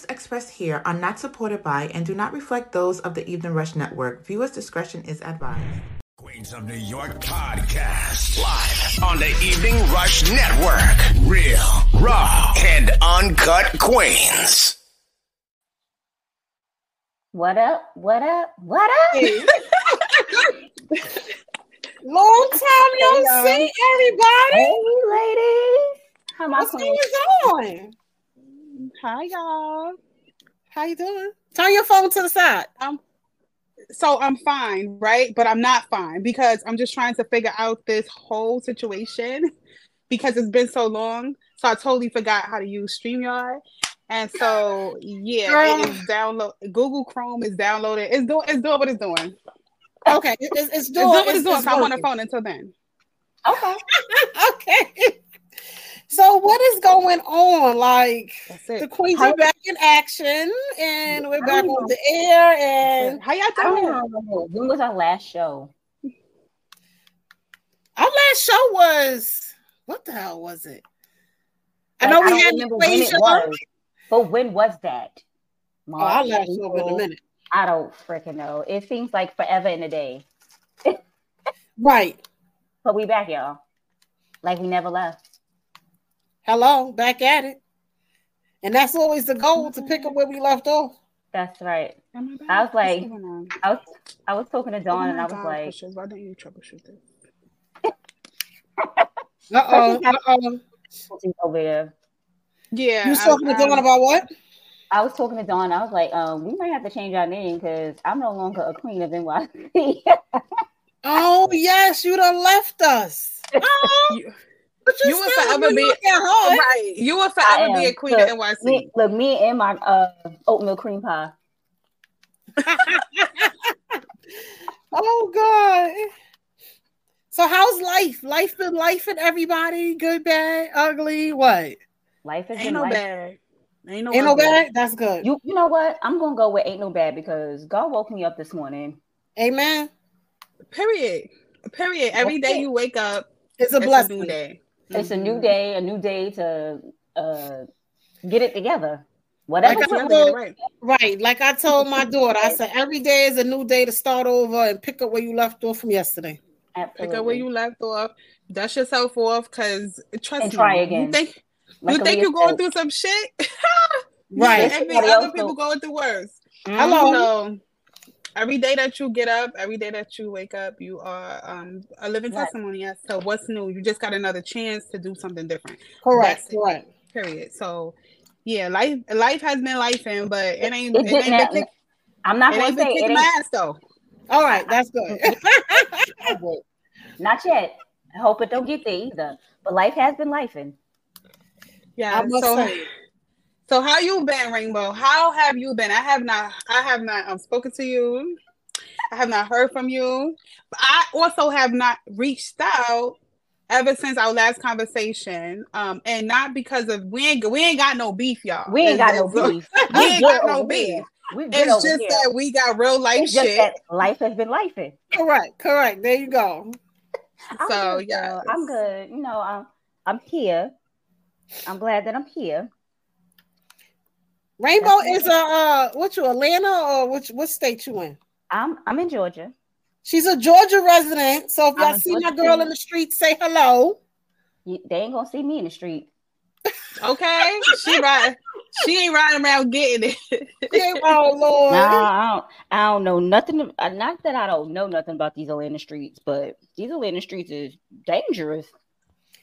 Views expressed here are not supported by and do not reflect those of the Evening Rush Network. Viewers' discretion is advised. Queens of New York podcast live on the Evening Rush Network. Real, raw, and uncut Queens. What up? What up? What up? Long time no Hey, see, everybody. Hey, ladies. How my What's going on? Hi, y'all. How you doing? Turn your phone to the side. so I'm fine, right? But I'm not fine because I'm just trying to figure out this whole situation because it's been so long. So I totally forgot how to use StreamYard. And so yeah, Girl. it is download Google Chrome is downloaded. It's doing it's doing what it's doing. Okay, it's, it's It's doing doing what it's doing. it's So I'm on the phone until then. Okay. okay. So what is going on? Like the it. queens are back in action, and we're back on the air. And How y'all I doing? When was our last show? our last show was what the hell was it? I Like, know we don't had remember when it Equation. was, but when was that? Oh, our March, last show been a minute. I don't freaking know. It seems like forever in a day. Right. But we back, y'all. Like we never left. Hello, back at it. And that's always the goal to pick up where we left off. That's right. Am I was like- What's going on? I was I was talking to Don Oh and I was God, like, Precious, why don't you troubleshoot this? Uh oh. Uh oh. "She's over there. Yeah. You was I- talking to I- Don about what? I was talking to Don. I was like, um, we might have to change our name because I'm no longer a queen of NYC. Oh yes, you done left us. Oh, You- but you, you will forever you be- at her. Right. You will forever be a queen of NYC. me, look, me and my uh, oatmeal cream pie. Oh God. So how's life? Life been life and everybody? Good, bad, ugly, what? Life has Ain't been no life. bad. Ain't no, Ain't no ugly. bad? That's good. You you know what? I'm gonna go with ain't no bad because God woke me up this morning. Amen. Period. Period. Every That's day it. you wake up, It's a it's a blessing. New day. It's a new day, a new day to uh get it together. Whatever. Like I That's took- really told- right. Right. Like I told my daughter, I said every day is a new day to start over and pick up where you left off from yesterday. Pick up where you left off, dust yourself off, because trust And me, try You again. think Like you think you're going through some shit? Right. Every Somebody other people go- going through worse. Hello. Every day that you get up, every day that you wake up, you are um, a living Right. testimony as to what's new. You just got another chance to do something different. Correct. That's it. Correct. Period. So yeah, life life has been life in, but it ain't It it, ain't been kick, I'm not gonna ain't say it kicking ain't my ass though. All right, that's good. not yet. I hope it don't get there either. But life has been lifing. Yeah. I must so say. So how you been, Rainbow? How have you been? I have not I have not um, spoken to you. I have not heard from you. I also have not reached out ever since our last conversation. Um, and not because of we ain't we ain't got no beef, y'all. We ain't got no beef. We ain't got no beef. here. We good It's just here. that we got real life It's just shit. that life has been lifing. correct. Correct. There you go. I'm So yeah. I'm good. You know, I'm I'm here. I'm glad that I'm here. Rainbow is a uh, what you Atlanta or which what state you in? I'm I'm in Georgia. She's a Georgia resident. So if I'm y'all a see my girl resident. in the street, say hello. You, they ain't gonna see me in the street. Okay, she right. She ain't riding around getting it. Oh Lord. Nah, I don't, I don't know nothing. uh, Not that I don't know nothing about these Atlanta streets, but these Atlanta streets is dangerous.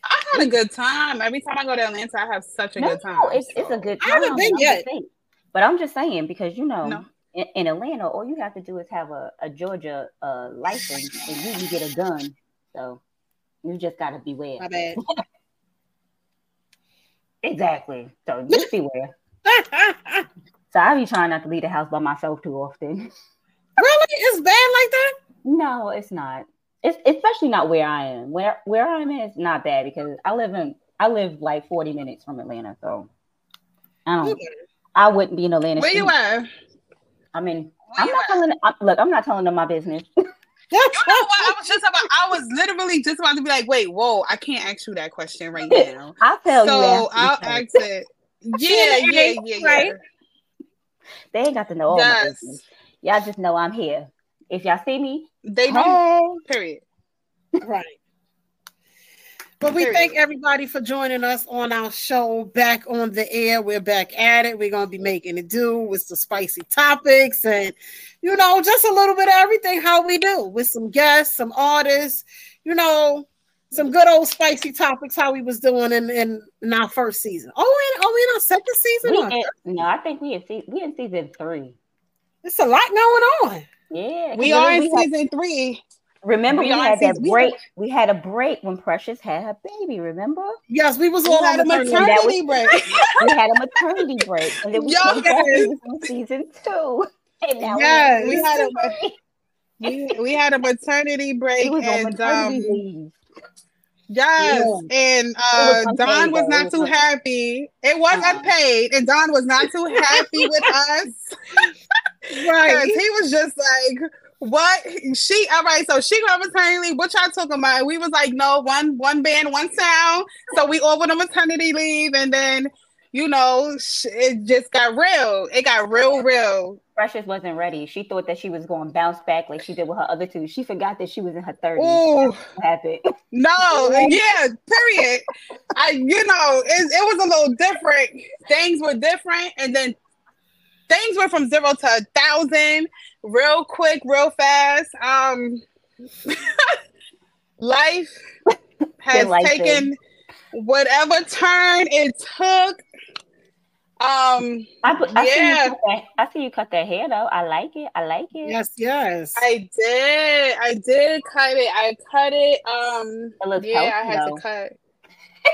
I had a good time. Every time I go to Atlanta, I have such a No, good time. no, it's it's a good I time. haven't but been I'm yet. just saying- But I'm just saying because you know, No. in, in Atlanta, all you have to do is have a, a Georgia uh, license, and you can get a gun. So you just gotta beware. My bad. Exactly. So just beware. So I be trying not to leave the house by myself too often. really? It's bad like that? No, it's not. It's especially not where I am. Where where I'm is not bad because I live in I live like 40 minutes from Atlanta, so I don't. I wouldn't be in Atlanta. Where you at? I mean, Where I'm not at? telling. I, look, I'm not telling them my business. You know what? I was just about. I was literally just about to be like, wait, whoa! I can't ask you that question right now. I'll tell you. so I'll ask it. Yeah, yeah, yeah, yeah. Right. They ain't got to know all my business. Y'all just know I'm here. If y'all see me, they don't. Period. Right. But we Period. thank everybody for joining us on our show back on the air. We're back at it. We're going to be making it do with some spicy topics and, you know, just a little bit of everything how we do with some guests, some artists, you know, some good old spicy topics how we was doing in, in, in our first season. Oh, and oh, we in our second season? we in, no, I think we in se- we in season three. It's a lot going on. Yeah, We are in we had- season three. Remember, we we, had that season- we- break. We had a break when Precious had her baby. Remember, Yes, we was We all had a maternity. maternity break. we had a maternity break, and then we Yo, came back in season two. And now Yes. We had a we, we had a maternity break was and maternity um yes and uh was Don unpaid, was though. not It too was- happy. It was Uh-uh. unpaid and Don was not too happy with us. Right. He was just like, what? She all right, so she got maternity leave. What y'all talking about? We was like, no, one one band, one sound. So we all went on maternity leave, and then you know, sh- it just got real. It got real, real. Precious wasn't ready. She thought that she was going to bounce back like she did with her other two. She forgot that she was in her thirties. Ooh, What happened? no, yeah, period. I, you know, it, it was a little different. Things were different, and then things went from zero to a thousand real quick, real fast. Um, life has life is. taken whatever turn it took. Um, I, put, I, see Yeah. you cut that, I see you cut that hair though. I like it. I like it. Yes, yes. I did, I did cut it. I cut it. Um, It looks yeah, I healthy, had though. to cut.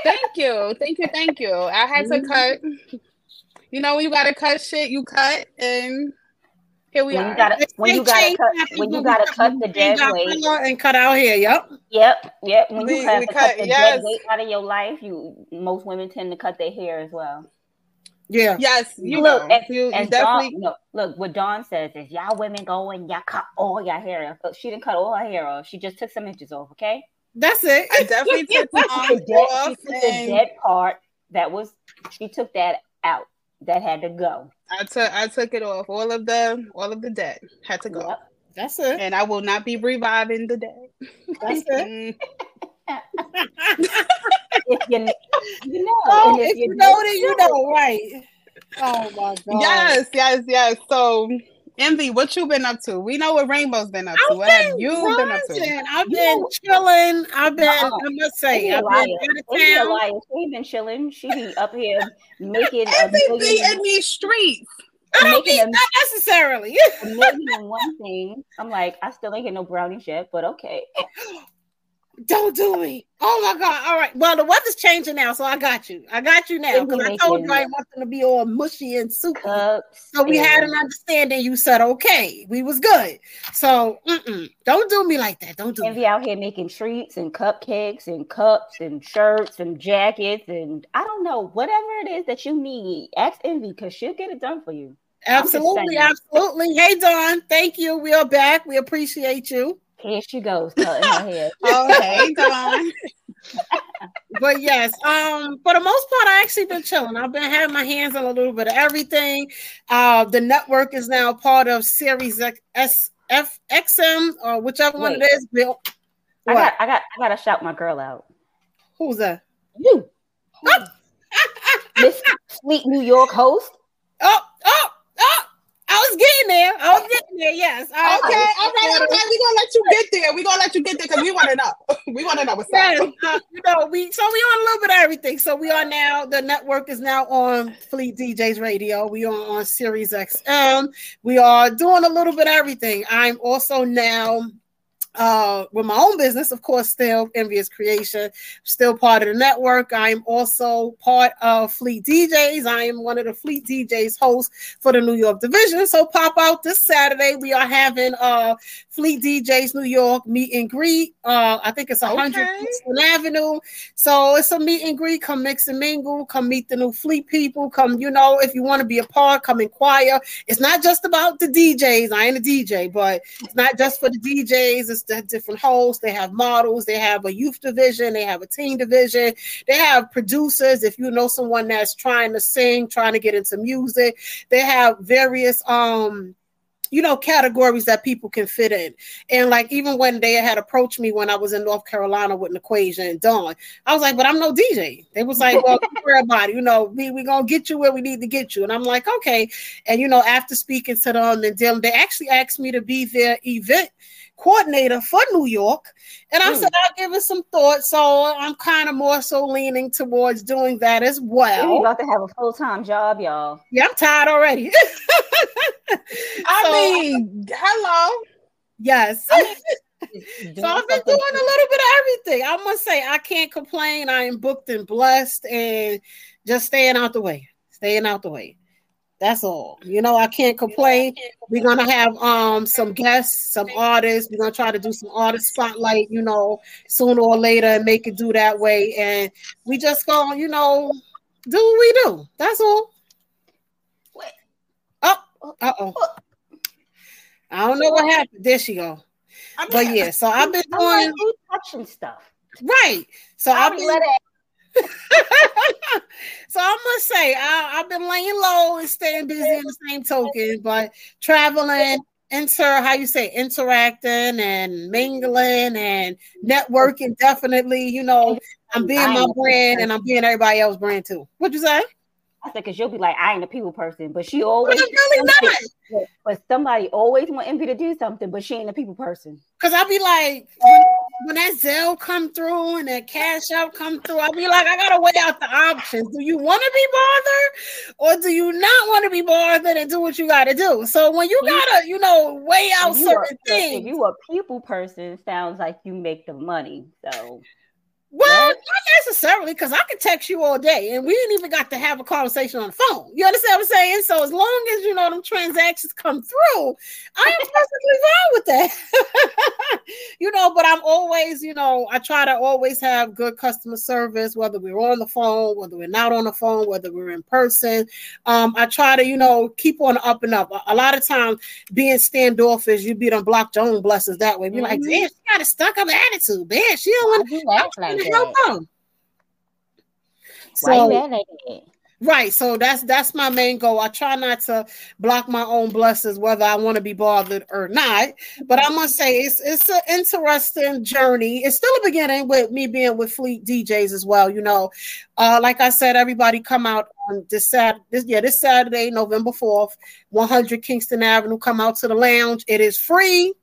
Thank you, thank you, thank you. I had Mm-hmm. to cut. You know, when you gotta cut shit, you cut, and here we when are. you gotta when you gotta cut when you gotta cut- cut the changed dead our weight. and cut out here. Yep. Yep, yep. When We- you have we to cut- cut the yes. dead weight out of your life, you most women tend to cut their hair as well. Yeah. yes, you look, know, as, you, you as definitely. Don, look, look, what Don says is y'all women go and y'all cut all your hair off. She didn't cut all her hair off. She just took some inches off, okay? That's it. I definitely took She some took the dead, off, she took the dead part that was she took that out. That had to go. I took I took it off. All of the all of the debt had to go, Yep. That's it. and I will not be reviving the debt. That's it. Mm, If you, you know, Oh, and if you you know don't you know, right? Oh my god. Yes, yes, yes. So, Envy, what you been up to? We know what Rainbow's been up to. I've What have been you been up to? I've been know- chilling. I've been. Uh-uh. I must She say, a I've been out of She town. She ain't been chilling. She be up here making a Envy be in these streets. I don't making be a, not necessarily. a million and one thing. I'm like, I still ain't get no brownies yet, but okay. Don't do me. Oh my god. All right. Well, the weather's changing now, so I got you. I got you now because I told you I want them to be all mushy and soupy. Cups. So we had an understanding. You said okay. We was good. So mm-mm. don't do me like that. Don't do Envy me. out here making treats and cupcakes and cups and shirts and jackets and I don't know whatever it is that you need. Ask Envy because she'll get it done for you. Absolutely, absolutely. Hey Don. thank you. We are back. We appreciate you. Here she goes, okay, Don. but yes, um, for the most part, I actually been chilling. I've been having my hands on a little bit of everything. Uh, the network is now part of Sirius S F XM or whichever Wait. one it is. Bill, I got, I got, I got to shout my girl out. Who's that? You, Miss Sweet New York host. Oh, oh, oh! I was getting there. I was getting there. Yes. okay. All right. All right. We're gonna let you get there. We're gonna let you get there because we want to know. we want to know what's yes, up. Uh, you know, we so we on a little bit of everything. So we are now. The network is now on Fleet DJs Radio. We are on Sirius XM. We are doing a little bit of everything. I'm also now uh, with my own business, of course, still Envious Creation, still part of the network. I'm also part of Fleet DJs. I am one of the Fleet DJs hosts for the New York division. So pop out this Saturday. We are having uh Fleet DJs New York meet and greet. Uh, I think it's 100 okay. Avenue. So it's a meet and greet. Come mix and mingle. Come meet the new Fleet people. Come, you know, if you want to be a part, come inquire. It's not just about the DJs. I ain't a DJ, but it's not just for the DJs. It's the different hosts. They have models. They have a youth division. They have a teen division. They have producers. If you know someone that's trying to sing, trying to get into music, they have various um you know, categories that people can fit in. And like even when they had approached me when I was in North Carolina with an equation and Dawn, I was like, but I'm no DJ. They was like, well, it. You know, we we gonna get you where we need to get you. And I'm like, okay. And you know, after speaking to them and them, they actually asked me to be their event coordinator for New York. And I mm. said, I'll give it some thought. So I'm kind of more so leaning towards doing that as well. You're about to have a full time job, y'all. Yeah, I'm tired already. I so, mean, hello. Yes. so I've been doing a little bit of everything. I must say, I can't complain. I am booked and blessed and just staying out the way, staying out the way. That's all. You know, I can't complain. We're gonna have um some guests, some artists. We're gonna try to do some artist spotlight, you know, sooner or later and make it do that way. And we just gonna, you know, do what we do. That's all. Wait. Oh, uh oh. I don't know what happened. There she go. I mean, but yeah, so I've been doing touching stuff. Right. So I've been so I must say, I, have been laying low and staying busy in the same token, but traveling, inter, how you say, interacting and mingling and networking. Definitely, you know, I'm being my brand and I'm being everybody else's brand too. What'd you say? I said, because you'll be like, I ain't a people person, but she always really not. But somebody always want Envy to do something, but she ain't a people person. Cause I'll be like, when, when that Zelle come through and that cash out come through, I'll be like, I gotta weigh out the options. Do you want to be bothered, or do you not want to be bothered and do what you gotta do? So when you gotta, you know, weigh out certain are, things. If you a people person, sounds like you make the money. So well, not necessarily, because I could text you all day and we didn't even got to have a conversation on the phone. You understand what I'm saying? So as long as you know them transactions come through, I am perfectly fine with that. you know, but I'm always, you know, I try to always have good customer service, whether we're on the phone, whether we're not on the phone, whether we're in person. Um, I try to, you know, keep on up and up. A, a lot of times being standoffish, you be on block your own blessings that way. Be mm-hmm. like, damn, got a stuck up attitude, man. She don't want to help them. So, right. So that's that's my main goal. I try not to block my own blessings, whether I want to be bothered or not. But I must say it's it's an interesting journey. It's still a beginning with me being with Fleet DJs as well. You know, uh, like I said, everybody come out on this Saturday. This, yeah, this Saturday, November fourth, one hundred Kingston Avenue. Come out to the lounge. It is free.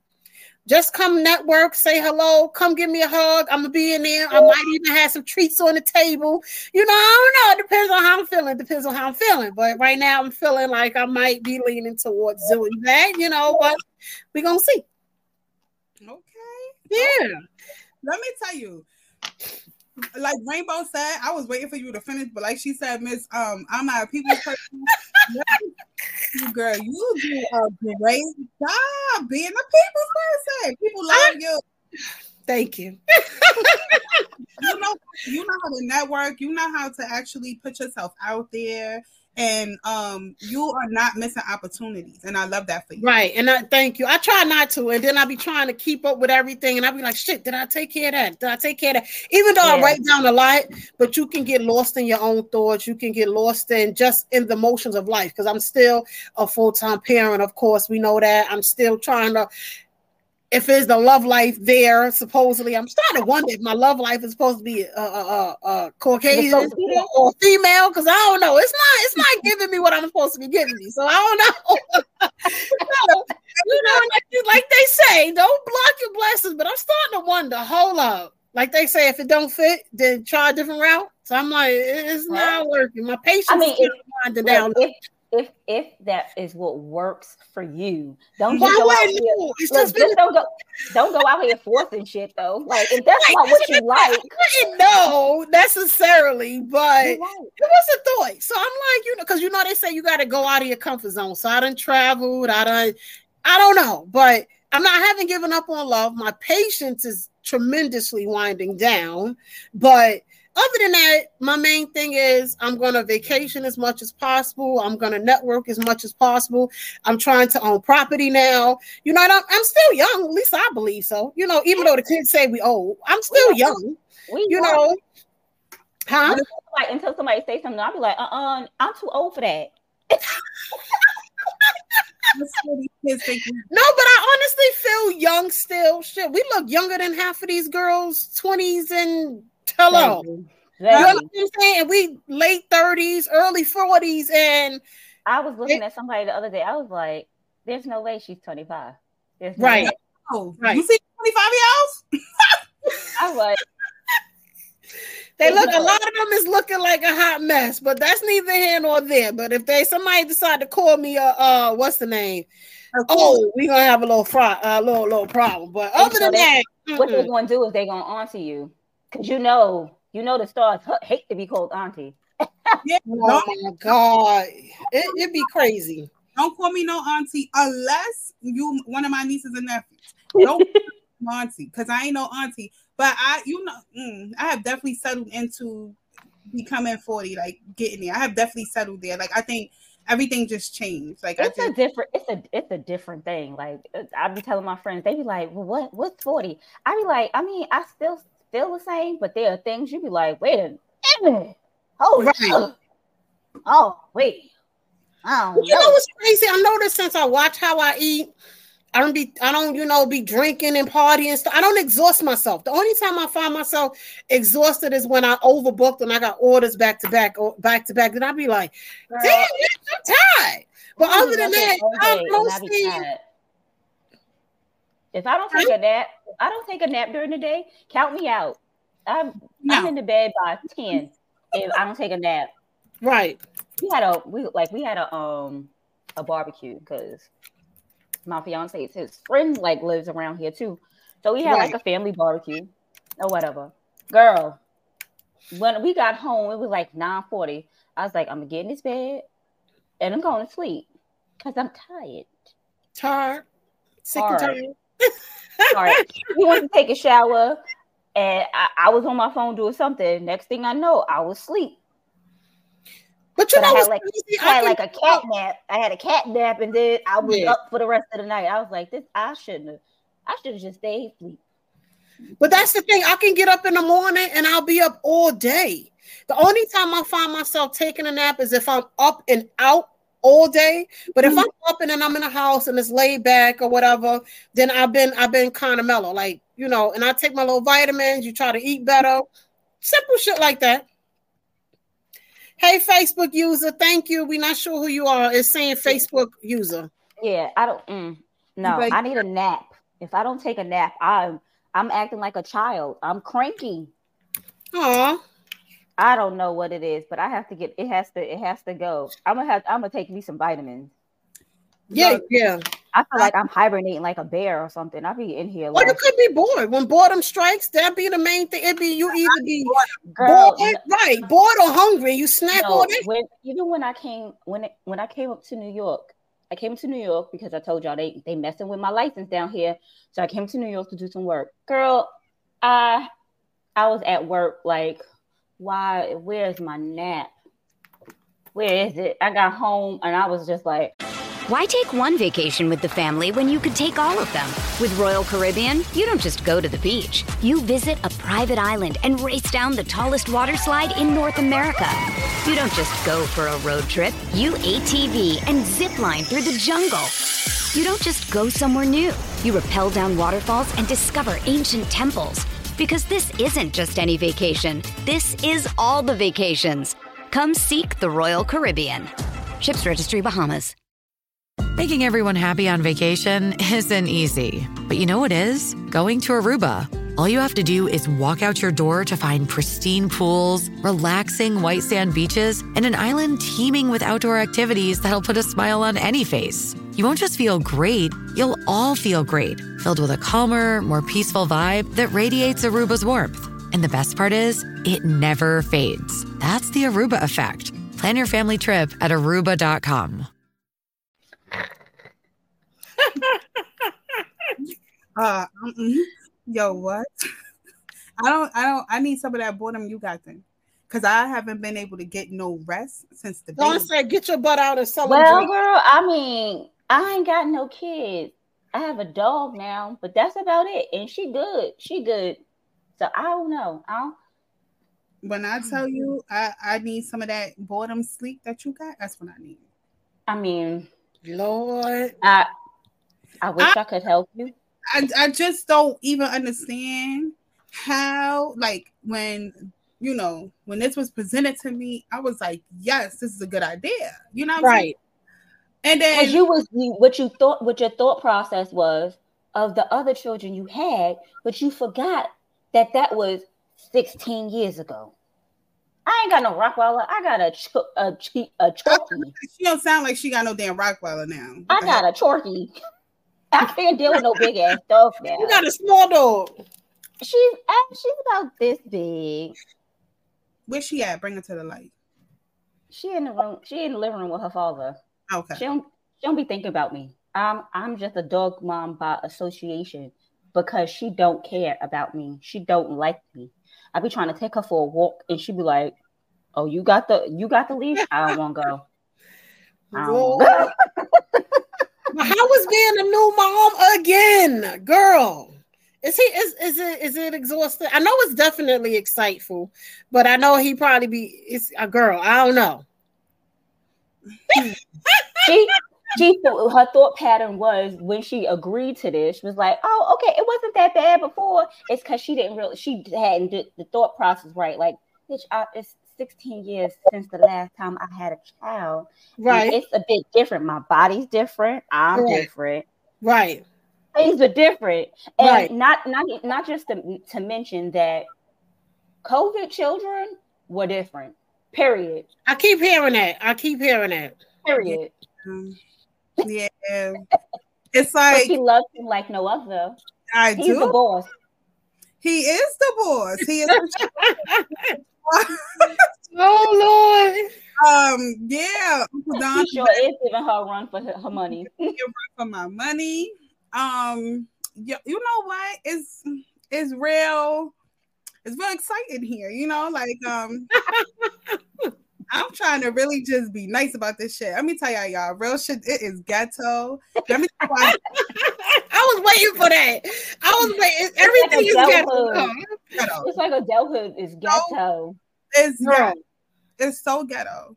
Just come network, say hello, come give me a hug. I'm gonna be in there. I might even have some treats on the table. You know, I don't know. It depends on how I'm feeling. It depends on how I'm feeling. But right now, I'm feeling like I might be leaning towards doing that. You know, but we're gonna see. Okay. Yeah. Let me tell you, like Rainbow said, I was waiting for you to finish, but like she said, Miss, um, I'm not a people person. you girl, you do a great job being a people person. People love you. Thank you. you know, you know how to network. You know how to actually put yourself out there and um you are not missing opportunities and i love that for you. Right and i thank you. I try not to and then i'll be trying to keep up with everything and i'll be like shit did i take care of that? Did i take care of that? Even though yeah. i write down a lot but you can get lost in your own thoughts. You can get lost in just in the motions of life because i'm still a full-time parent of course we know that. I'm still trying to if it's the love life there, supposedly, I'm starting to wonder if my love life is supposed to be a, a, a, a Caucasian or female because I don't know. It's not. It's not giving me what I'm supposed to be giving me. So I don't know. no, you know, like, like, they say, don't block your blessings. But I'm starting to wonder. Hold up. Like they say, if it don't fit, then try a different route. So I'm like, it's not working. My patience I mean, is winding down. If, if if that is what works for you, don't just go out here. Look, just, don't go don't go out here forcing shit though. Like if that's not what you like, I know necessarily, but right. it was a thought. So I'm like, you know, because you know they say you got to go out of your comfort zone. So I done traveled. I done, I don't know, but I'm not. I haven't given up on love. My patience is tremendously winding down, but other than that, my main thing is I'm going to vacation as much as possible. I'm going to network as much as possible. I'm trying to own property now. You know, I'm, I'm still young. At least I believe so. You know, even though the kids say we old, I'm still young. We you know, huh? Like until somebody say something, I'll be like, uh, uh-uh, I'm too old for that. no, but I honestly feel young still. Shit, we look younger than half of these girls, 20s and Hello. You know what I'm saying? We late 30s, early 40s, and I was looking it, at somebody the other day. I was like, there's no way she's 25. No right. Oh, right. You see 25 year olds? I was they look a lot of them is looking like a hot mess, but that's neither here nor there. But if they somebody decide to call me uh uh what's the name? Oh, we're gonna have a little fry, a uh, little little problem. But other than that, what they're gonna do is they're gonna answer you because you know, you know the stars hate to be called auntie. yeah, oh my god, it, it'd be crazy. Don't call me no auntie unless you one of my nieces and nephews. Don't auntie because I ain't no auntie. But I, you know, mm, I have definitely settled into becoming 40, like getting there. I have definitely settled there. Like I think everything just changed. Like it's just, a different, it's a it's a different thing. Like I be telling my friends, they be like, "Well, what what's 40?" I be like, I mean, I still feel the same, but there are things you be like, wait a minute, hold right. Oh, wait. Oh, you know what's crazy? I noticed since I watch how I eat, I don't be, I don't, you know, be drinking and partying stuff. I don't exhaust myself. The only time I find myself exhausted is when I overbooked and I got orders back to back, or back to back. Then I'd be like, damn, I'm tired. But other than that, I'm mostly if I don't take a nap, I don't take a nap during the day. Count me out. I'm no. I'm in the bed by ten if I don't take a nap. Right. We had a we like we had a um a barbecue because my fiance his friend like lives around here too. So we had right. like a family barbecue or whatever. Girl, when we got home, it was like 9:40. I was like, I'm gonna get in this bed and I'm going to sleep because I'm tired. Tired. Sick and tired. All right. He went to take a shower and I, I, was on my phone doing something. Next thing I know, I was asleep. But you but know, I had, like, I had like a cat nap. I had a cat nap, and then I was yeah. up for the rest of the night. I was like, "This, I shouldn't have. I should have just stayed asleep." But that's the thing. I can get up in the morning and I'll be up all day. The only time I find myself taking a nap is if I'm up and out all day. But if mm-hmm. I'm up and then I'm in a house and it's laid back or whatever, then I've been I've been kind of mellow, like you know. And I take my little vitamins. You try to eat better, simple shit like that. Hey, Facebook user, thank you. We're not sure who you are. It's saying Facebook user. Yeah, I don't. Mm, no, I need a nap. If I don't take a nap, I'm I'm acting like a child. I'm cranky. Aw. I don't know what it is, but I have to get it has to it has to go. I'm gonna have I'm gonna take me some vitamins. Yeah, yeah. I feel like I'm hibernating like a bear or something. I'll be in here. Or you could be bored. When boredom strikes, that'd be the main thing. It'd be you either be Girl, bored, right, bored or hungry. You snack no, on it. When, even when I came when it, when I came up to New York, I came to New York because I told y'all they they messing with my license down here. So I came to New York to do some work. Girl, I I was at work like why where's my nap Where is it? I got home and I was just like, Why take one vacation with the family when you could take all of them? With Royal Caribbean, you don't just go to the beach. You visit a private island and race down the tallest water slide in North America. You don't just go for a road trip. You ATV and zip line through the jungle. You don't just go somewhere new. You rappel down waterfalls and discover ancient temples. Because this isn't just any vacation. This is all the vacations. Come seek the Royal Caribbean. Ships Registry Bahamas. Making everyone happy on vacation isn't easy. But you know what is? Going to Aruba. All you have to do is walk out your door to find pristine pools, relaxing white sand beaches, and an island teeming with outdoor activities that'll put a smile on any face. You won't just feel great, you'll all feel great, filled with a calmer, more peaceful vibe that radiates Aruba's warmth. And the best part is, it never fades. That's the Aruba effect. Plan your family trip at aruba.com. Uh, mm-mm. yo, what? I don't, I don't, I need some of that boredom you got then, because I haven't been able to get no rest since the. Don't baby. say get your butt out and celebrate. Well, girl, I mean, I ain't got no kids. I have a dog now, but that's about it. And she good. She good. So I don't know. I don't, When I tell you, I, I need some of that boredom sleep that you got. That's what I need. I mean, Lord. I I wish I, could help you. I, I just don't even understand how like when you know when this was presented to me i was like yes this is a good idea you know what I'm saying? And then you was you, what you thought, what your thought process was of the other children you had, but you forgot that that was 16 years ago. I ain't got no Rockwaller. I got a ch- a ch- a Chorkie. she don't sound like she got no damn Rockweller now. I got a Chorkie. I can't deal with no big ass dog now. You got a small dog. She's uh, she's about this big. Where's she at? Bring her to the light. She in the room. She in the living room with her father. Okay. She don't she don't be thinking about me. I'm I'm just a dog mom by association because she don't care about me. She don't like me. I be trying to take her for a walk and she be like, "Oh, you got the you got the leash? I don't want to go." I don't Lord. wanna go. But How was being a new mom again, girl? Is he is is it is it exhausting? I know it's definitely exciteful, but I know he probably be it's a girl. I don't know. She she her thought pattern was when she agreed to this, she was like, "Oh, okay, it wasn't that bad before." It's because she didn't really, she hadn't did the thought process right. Like, bitch, I, it's 16 years since the last time I had a child. Right, it's a bit different. My body's different. I'm Right. different. right, Things are different, and Right. not not not just to, to mention that COVID children were different. Period. I keep hearing that. I keep hearing that. Period. Um, yeah. It's But like she loves him like no other. I do. He's do. the boss. He is the boss. He is. Oh Lord. um. Yeah. Uncle Don He sure is giving her a run for her, her money. for my money. Um. You, you know what? It's it's real. It's real exciting here. You know, like um. I'm trying to really just be nice about this shit. Let me tell y'all, y'all, real shit. It is ghetto. Let me you, I was waiting for that. I was waiting. Everything is ghetto. It's like adulthood is ghetto. It's Girl. ghetto. It's so ghetto.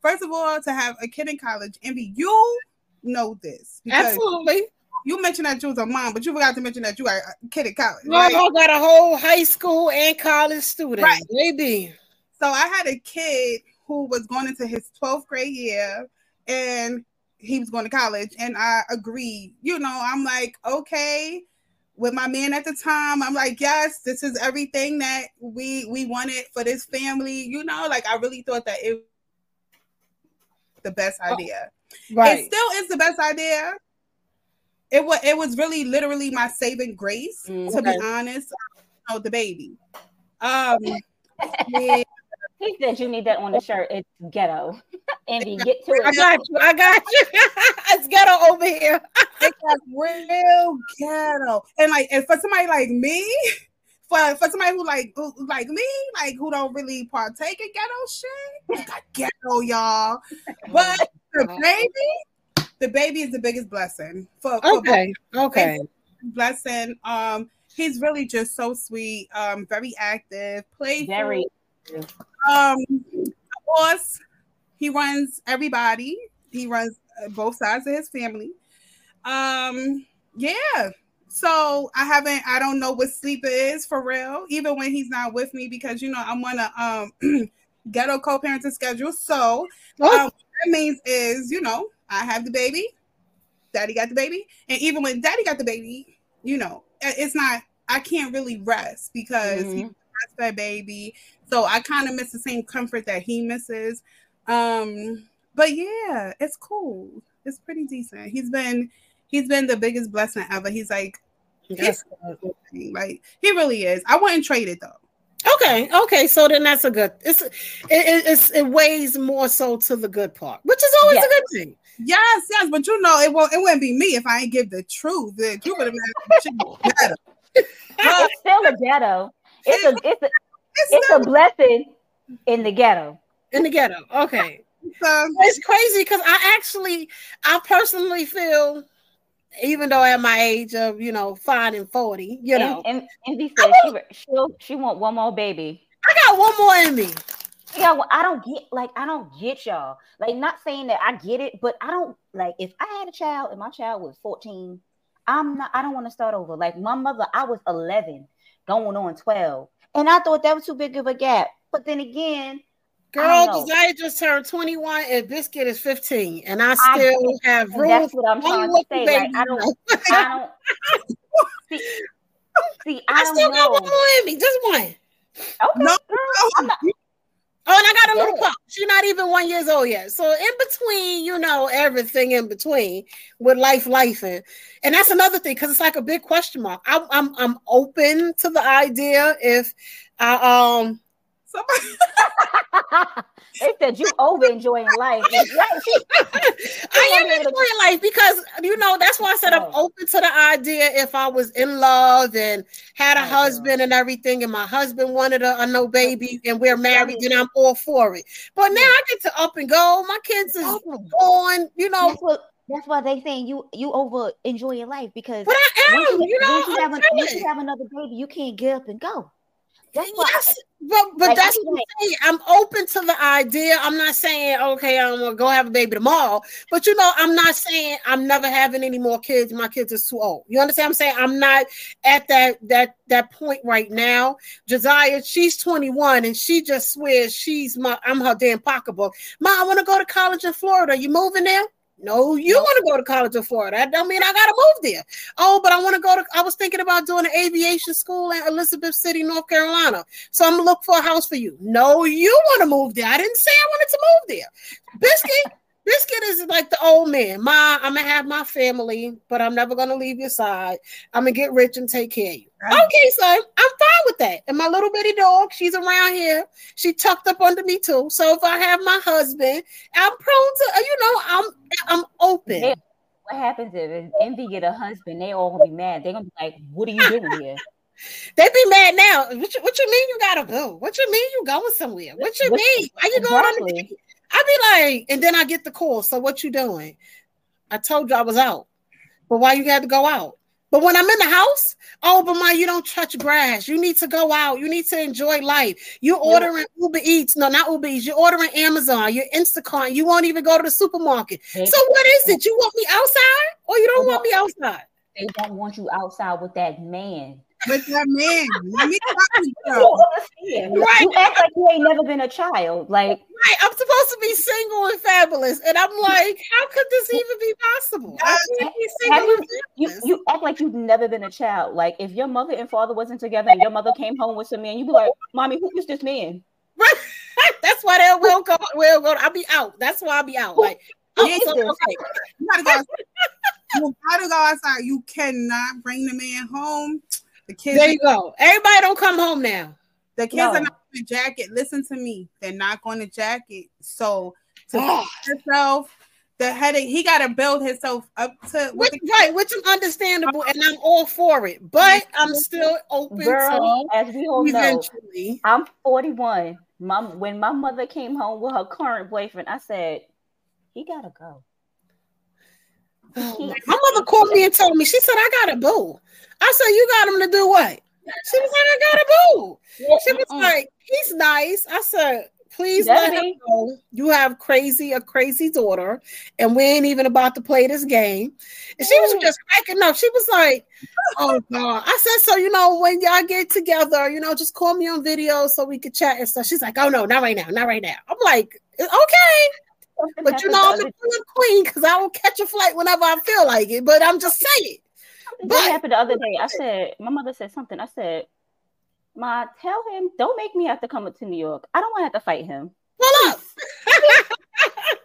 First of all, to have a kid in college, Envy, you know this Absolutely. You mentioned that you was a mom, but you forgot to mention that you are a kid at college. Right? I got a whole high school and college student. Right. Baby. So I had a kid who was going into his 12th grade year and he was going to college. And I agreed, you know, I'm like, okay. With my man at the time, I'm like, yes, this is everything that we we wanted for this family. You know, like I really thought that it was the best oh, idea. Right. It still is the best idea. It was it was really literally my saving grace, Mm. to be honest. Know, the baby. Um yeah, He said you need that on the shirt. It's ghetto. Andy, get to I it. got you. I got you. it's ghetto over here. it got real ghetto. And like, and for somebody like me, for for somebody who like who, like me, like who don't really partake in ghetto shit. Got ghetto, y'all. But the baby, the baby is the biggest blessing for, for Okay, okay. blessing. Um, he's really just so sweet. Um, very active, playful. Very. Um, of course, he runs everybody. He runs uh, both sides of his family. Um, yeah. So I haven't. I don't know what sleep is for real, even when he's not with me, because you know I'm on a um ghetto co-parenting schedule. So um, what that means is, you know, I have the baby, daddy got the baby, and even when daddy got the baby, you know, it's not. I can't really rest because he's a breastfed baby. So I kind of miss the same comfort that he misses. Um, but yeah, it's cool. It's pretty decent. He's been he's been the biggest blessing ever. He's like That's he's, like he really is. I wouldn't trade it though. Okay, okay, so then that's a good. It's it, it, it's it weighs more so to the good part, which is always Yes. a good thing. Yes, yes, but you know it won't. It wouldn't be me if I ain't give the truth. The truth would have been better. It's still a ghetto. It's a it's a it's a blessing in the ghetto. In the ghetto, okay. So it's crazy because I actually, I personally feel, even though at my age of you know five and forty, you know, and, and Envy said she she'll she want one more baby. I got one more in me. Yeah, well, I don't get like I don't get y'all. Like, not saying that I get it, but I don't like if I had a child and my child was 14, I'm not I don't want to start over. Like my mother, I was 11, going on 12. And I thought that was too big of a gap. But then again, I Girl. Desire just turned 21 and Biscuit is 15. And I I still get- have room. that's what I'm trying to say. Like I don't. I don't see, see I, I don't still know. got one more in me, just one. Okay, No, girl, I'm not- Oh, and I got a little pup. She's not even one years old yet. So in between, you know, everything in between with life, life, and and that's another thing because it's like a big question mark. I'm I'm I'm open to the idea if I um they said you over enjoying life. I am enjoying life because you know that's why I said I'm Oh. open to the idea if I was in love and had a oh, girl. husband and everything, and my husband wanted a, a no baby mm-hmm. and we're married, then I'm all for it. But now mm. I get to up and go. My kids is oh, Exactly. gone, you know. That's what that's why they saying you you over enjoying life because But I once you, you know. once you have, an, once you have another baby, you can't get up and go. That's Yes, but but Like, that's I'm what I'm saying. I'm open to the idea. I'm not saying okay, I'm gonna go have a baby tomorrow. But you know, I'm not saying I'm never having any more kids. My kids is too old. You understand? what I'm saying I'm not at that that that point right now. Josiah, she's 21 and she just swears she's my I'm her damn pocketbook. Mom, I want to go to college in Florida. You moving there? No, you want to go to college in Florida. That don't mean I gotta move there. Oh, but I want to go to. I was thinking about doing an aviation school in Elizabeth City, North Carolina. So I'm gonna look for a house for you. No, you want to move there. I didn't say I wanted to move there. Biscuit, Biscuit is like the old man. Ma, I'm gonna have my family, but I'm never gonna leave your side. I'm gonna get rich and take care of you. Okay, son, I'm fine with that. And my little bitty dog, she's around here. She tucked up under me too. So if I have my husband, I'm prone to, you know, I'm I'm open. They- what happens if Envy get a husband, they all gonna be mad. They're gonna be like, "What are you doing here?" They be mad now. What you, what you mean you gotta go? What you mean you going somewhere? What you What- mean? Why you going on the Exactly. date? I be like, and then I get the call. So what you doing? I told you I was out. But why you had to go out? But when I'm in the house, oh, but my, you don't touch grass. You need to go out. You need to enjoy life. You're ordering Uber Eats. No, not Uber Eats. You're ordering Amazon. You're Instacart. You won't even go to the supermarket. So what is it? You want me outside or you don't want me outside? They don't want you outside with that man. With that man, let me talk to You you. don't understand. Right. You act like you ain't never been a child. Like Right, I'm supposed to be single and fabulous, and I'm like, how could this even be possible? You, you you act like you've never been a child. Like if your mother and father wasn't together and your mother came home with some man, you'd be like, "Mommy, who is this man?" Right. That's why they will go. Will go. I'll be out. That's why I'll be out. Like, oh, so- okay. You gotta go. You gotta go outside. You cannot bring the man home. The kids, There you go. Everybody don't come home now. the kids No. are not going to jacket. Listen to me. They're not going to jacket. So to Oh. yourself, the headache. He got to build himself up to which, right, which is understandable, and I'm all for it. But I'm still open Girl, to as we all know. I'm 41. Mom, when my mother came home with her current boyfriend, I said, "He gotta go." Oh, my my mother called me and told me, she said, I got a boo. I said, You got him to do what? She was like, I got a boo. She was like, He's nice. I said, Please let him know you have crazy, a crazy daughter, and we ain't even about to play this game. And she was just cracking up. She was like, Oh God. I said, So, you know, when y'all get together, you know, just call me on video so we could chat and stuff. She's like, Oh no, not right now, not right now. I'm like, Okay. But you know, I'm a queen because I will catch a flight whenever I feel like it. But I'm just saying. That But happened the other day. I said, my mother said something. I said, Ma, tell him, don't make me have to come up to New York. I don't want to have to fight him. pull up.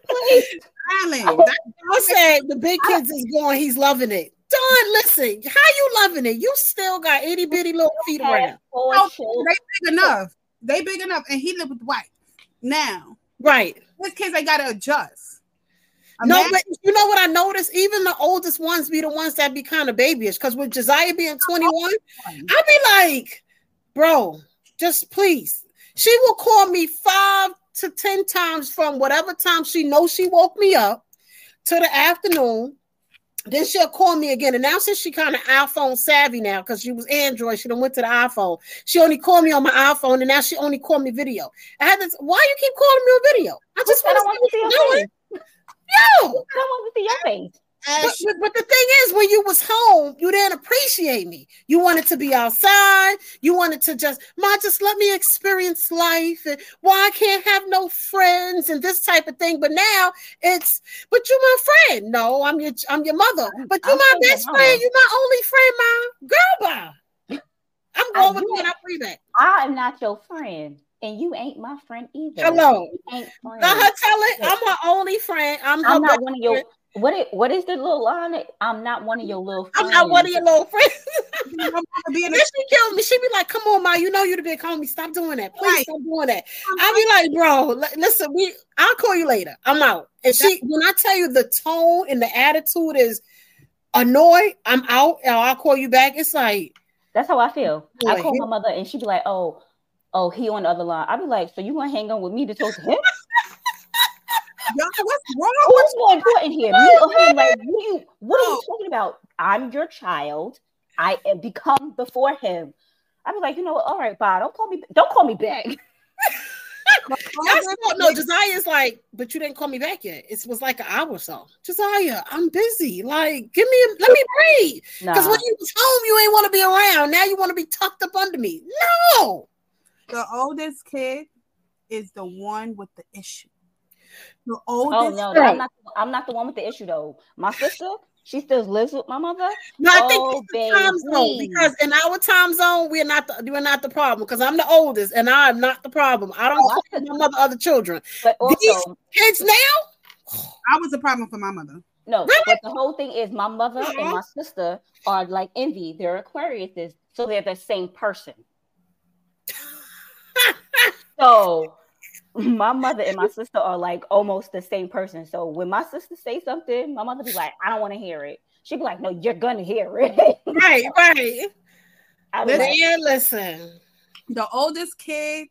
Please. Island. Oh. I said the big kids is going, he's loving it. Don, listen, how you loving it? You still got itty bitty little feet around. four No, they big enough. They big enough, and he live with the wife. Now Right. his kids, they gotta adjust. No, but you know what I noticed? Even the oldest ones be the ones that be kind of babyish. Because with Josiah being 21, I'd be like, bro, just please. She will call me five to 10 times from whatever time she knows she woke me up to the afternoon. Then she'll call me again. And now since she kind of iPhone savvy now, because she was Android, she done went to the iPhone. She only called me on my iPhone, and now she only called me video. I had this. Why you keep calling me on video? I just don't want to see you're doing. No. I don't want to see your face. But, but, but the thing is, when you was home, you didn't appreciate me. You wanted to be outside. You wanted to just, ma, just let me experience life. And why I can't have no friends and this type of thing. But now it's, but you my friend. No, I'm your, I'm your mother. But you I'm my still your best mama. friend. You my only friend, ma. Girl, bye. I'm I- going with you you and I ain't- free back. I am not your friend, and you ain't my friend either. Hello. You ain't her tell it. I'm her only friend. I'm I'm not best one of your. friend. What it, what is the little line? I'm not one of your little. I'm not one of your little friends. my mama be in Then she kills me. She be like, "Come on, ma, you know you the big homie. Stop doing that. Please Right. stop doing that." I be like, "Bro, listen, we. I'll call you later. I'm out." And she, when I tell you the tone and the attitude is annoyed, I'm out. And I'll call you back. It's like, That's how I feel. I call my mother, and she be like, "Oh, oh, he on the other line." I'd be like, "So you gonna hang on with me to talk to him? y'all. What's wrong? Who's more important here? Me or him? Like, what are you? What are you talking about? I'm your child. I am become before him." I'd be like, you know what? All right, bye. Don't call me. Don't call me back. that's what, no. Josiah's like, but you didn't call me back yet. It was like an hour or so. Josiah, I'm busy. Like, give me, a, let me breathe. Because Nah. when you was home, you ain't want to be around. Now you want to be tucked up under me. No. The oldest kid is the one with the issue. The oldest. Oh no, Right. I'm not. I'm not the one with the issue though. My sister, she still lives with my mother. No, I Oh, think it's the time zone because in our time zone we're not the we're not the problem because I'm the oldest and I'm not the problem. I don't Oh, call my mother other children. But These- Kids now, I was a problem for my mother. no. Really? But the whole thing is, my mother and my sister are like envy. They're Aquariuses, so they're the same person. so my mother and my sister are like almost the same person. So when my sister say something, my mother be like, "I don't want to hear it." She be like, "No, you're gonna hear it." right, right. I be like, Man, listen. The oldest kid,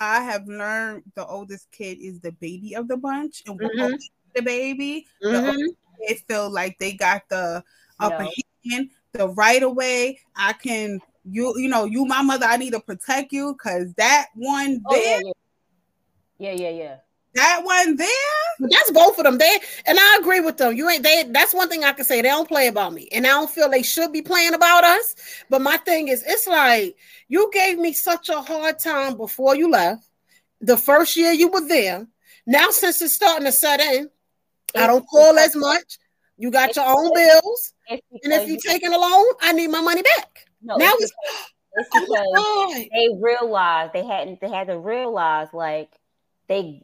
I have learned the oldest kid is the baby of the bunch, and we're Mhm. the baby. The Mhm. oldest kids feel like they got the upper No. hand, the right away. I can you you know you my mother. I need to protect you because that one oh there, yeah, yeah, yeah, yeah, yeah. that one there. That's both of them. They and I agree with them. You ain't they. That's one thing I can say. They don't play about me, and I don't feel they should be playing about us. But my thing is, it's like you gave me such a hard time before you left. The first year you were there. Now since it's starting to set in, I don't call as much. You got your own bills, and if you're taking a loan, I need my money back. No, now it's, it's oh because my they realized they hadn't they had to realize like they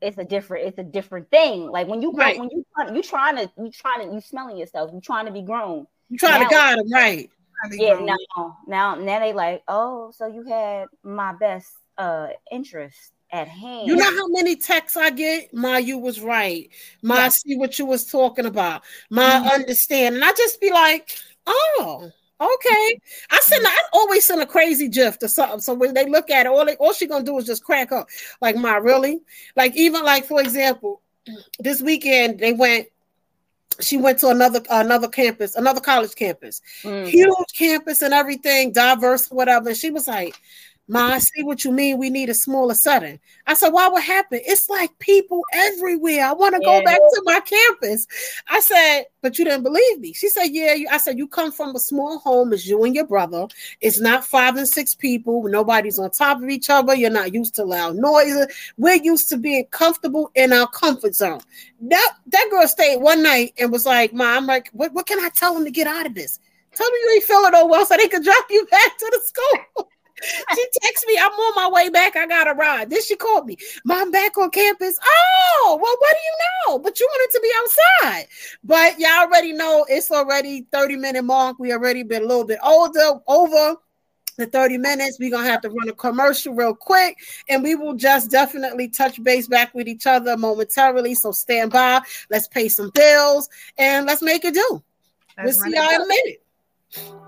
it's a different it's a different thing like when you grow, Right. when you you trying to you trying to you smelling yourself you trying to be grown You trying Now- to guide them, right? yeah now now now they like oh so you had my best uh interest at hand. You know how many texts I get? My, you was right. My, I see what you was talking about. My, Mm-hmm. understand. And I just be like, oh, okay. I send I always send a crazy gif to something. So when they look at it, all they all she gonna do is just crack up. Like, my really? Like, even like, for example, this weekend they went. She went to another another campus, another college campus, Mm. huge campus and everything, diverse, whatever. And she was like, Ma, I see what you mean. We need a smaller setting. I said, Why would happen? It's like people everywhere. I want to go back to my campus. I said, But you didn't believe me. She said, Yeah. You, I said, You come from a small home, it's you and your brother. It's not five and six people. Nobody's on top of each other. You're not used to loud noises. We're used to being comfortable in our comfort zone. That that girl stayed one night and was like, Ma, I'm like, what, what can I tell them to get out of this? Tell them you ain't feeling no well so they can drop you back to the school. She texts me, I'm on my way back. I got a ride. Then she called me, Mom, back on campus. Oh, well, what do you know? But you wanted to be outside. But y'all already know it's already 30 minute mark. We already been a little bit older, over the 30 minutes. We're gonna have to run a commercial real quick, and we will just definitely touch base back with each other momentarily. So stand by, let's pay some bills, and let's make it do. we'll see y'all in a minute.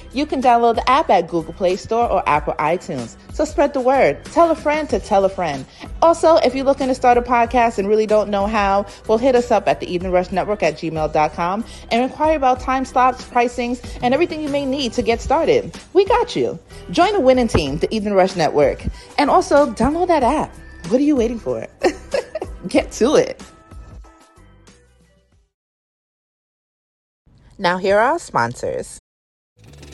You can download the app at Google Play Store or Apple iTunes. So spread the word. Tell a friend to tell a friend. Also, if you're looking to start a podcast and really don't know how, well, hit us up at the Evening Rush Network at gmail.com and inquire about time slots, pricings, and everything you may need to get started. We got you. Join the winning team, the Evening Rush Network. And also, download that app. What are you waiting for? Get to it. Now, here are our sponsors.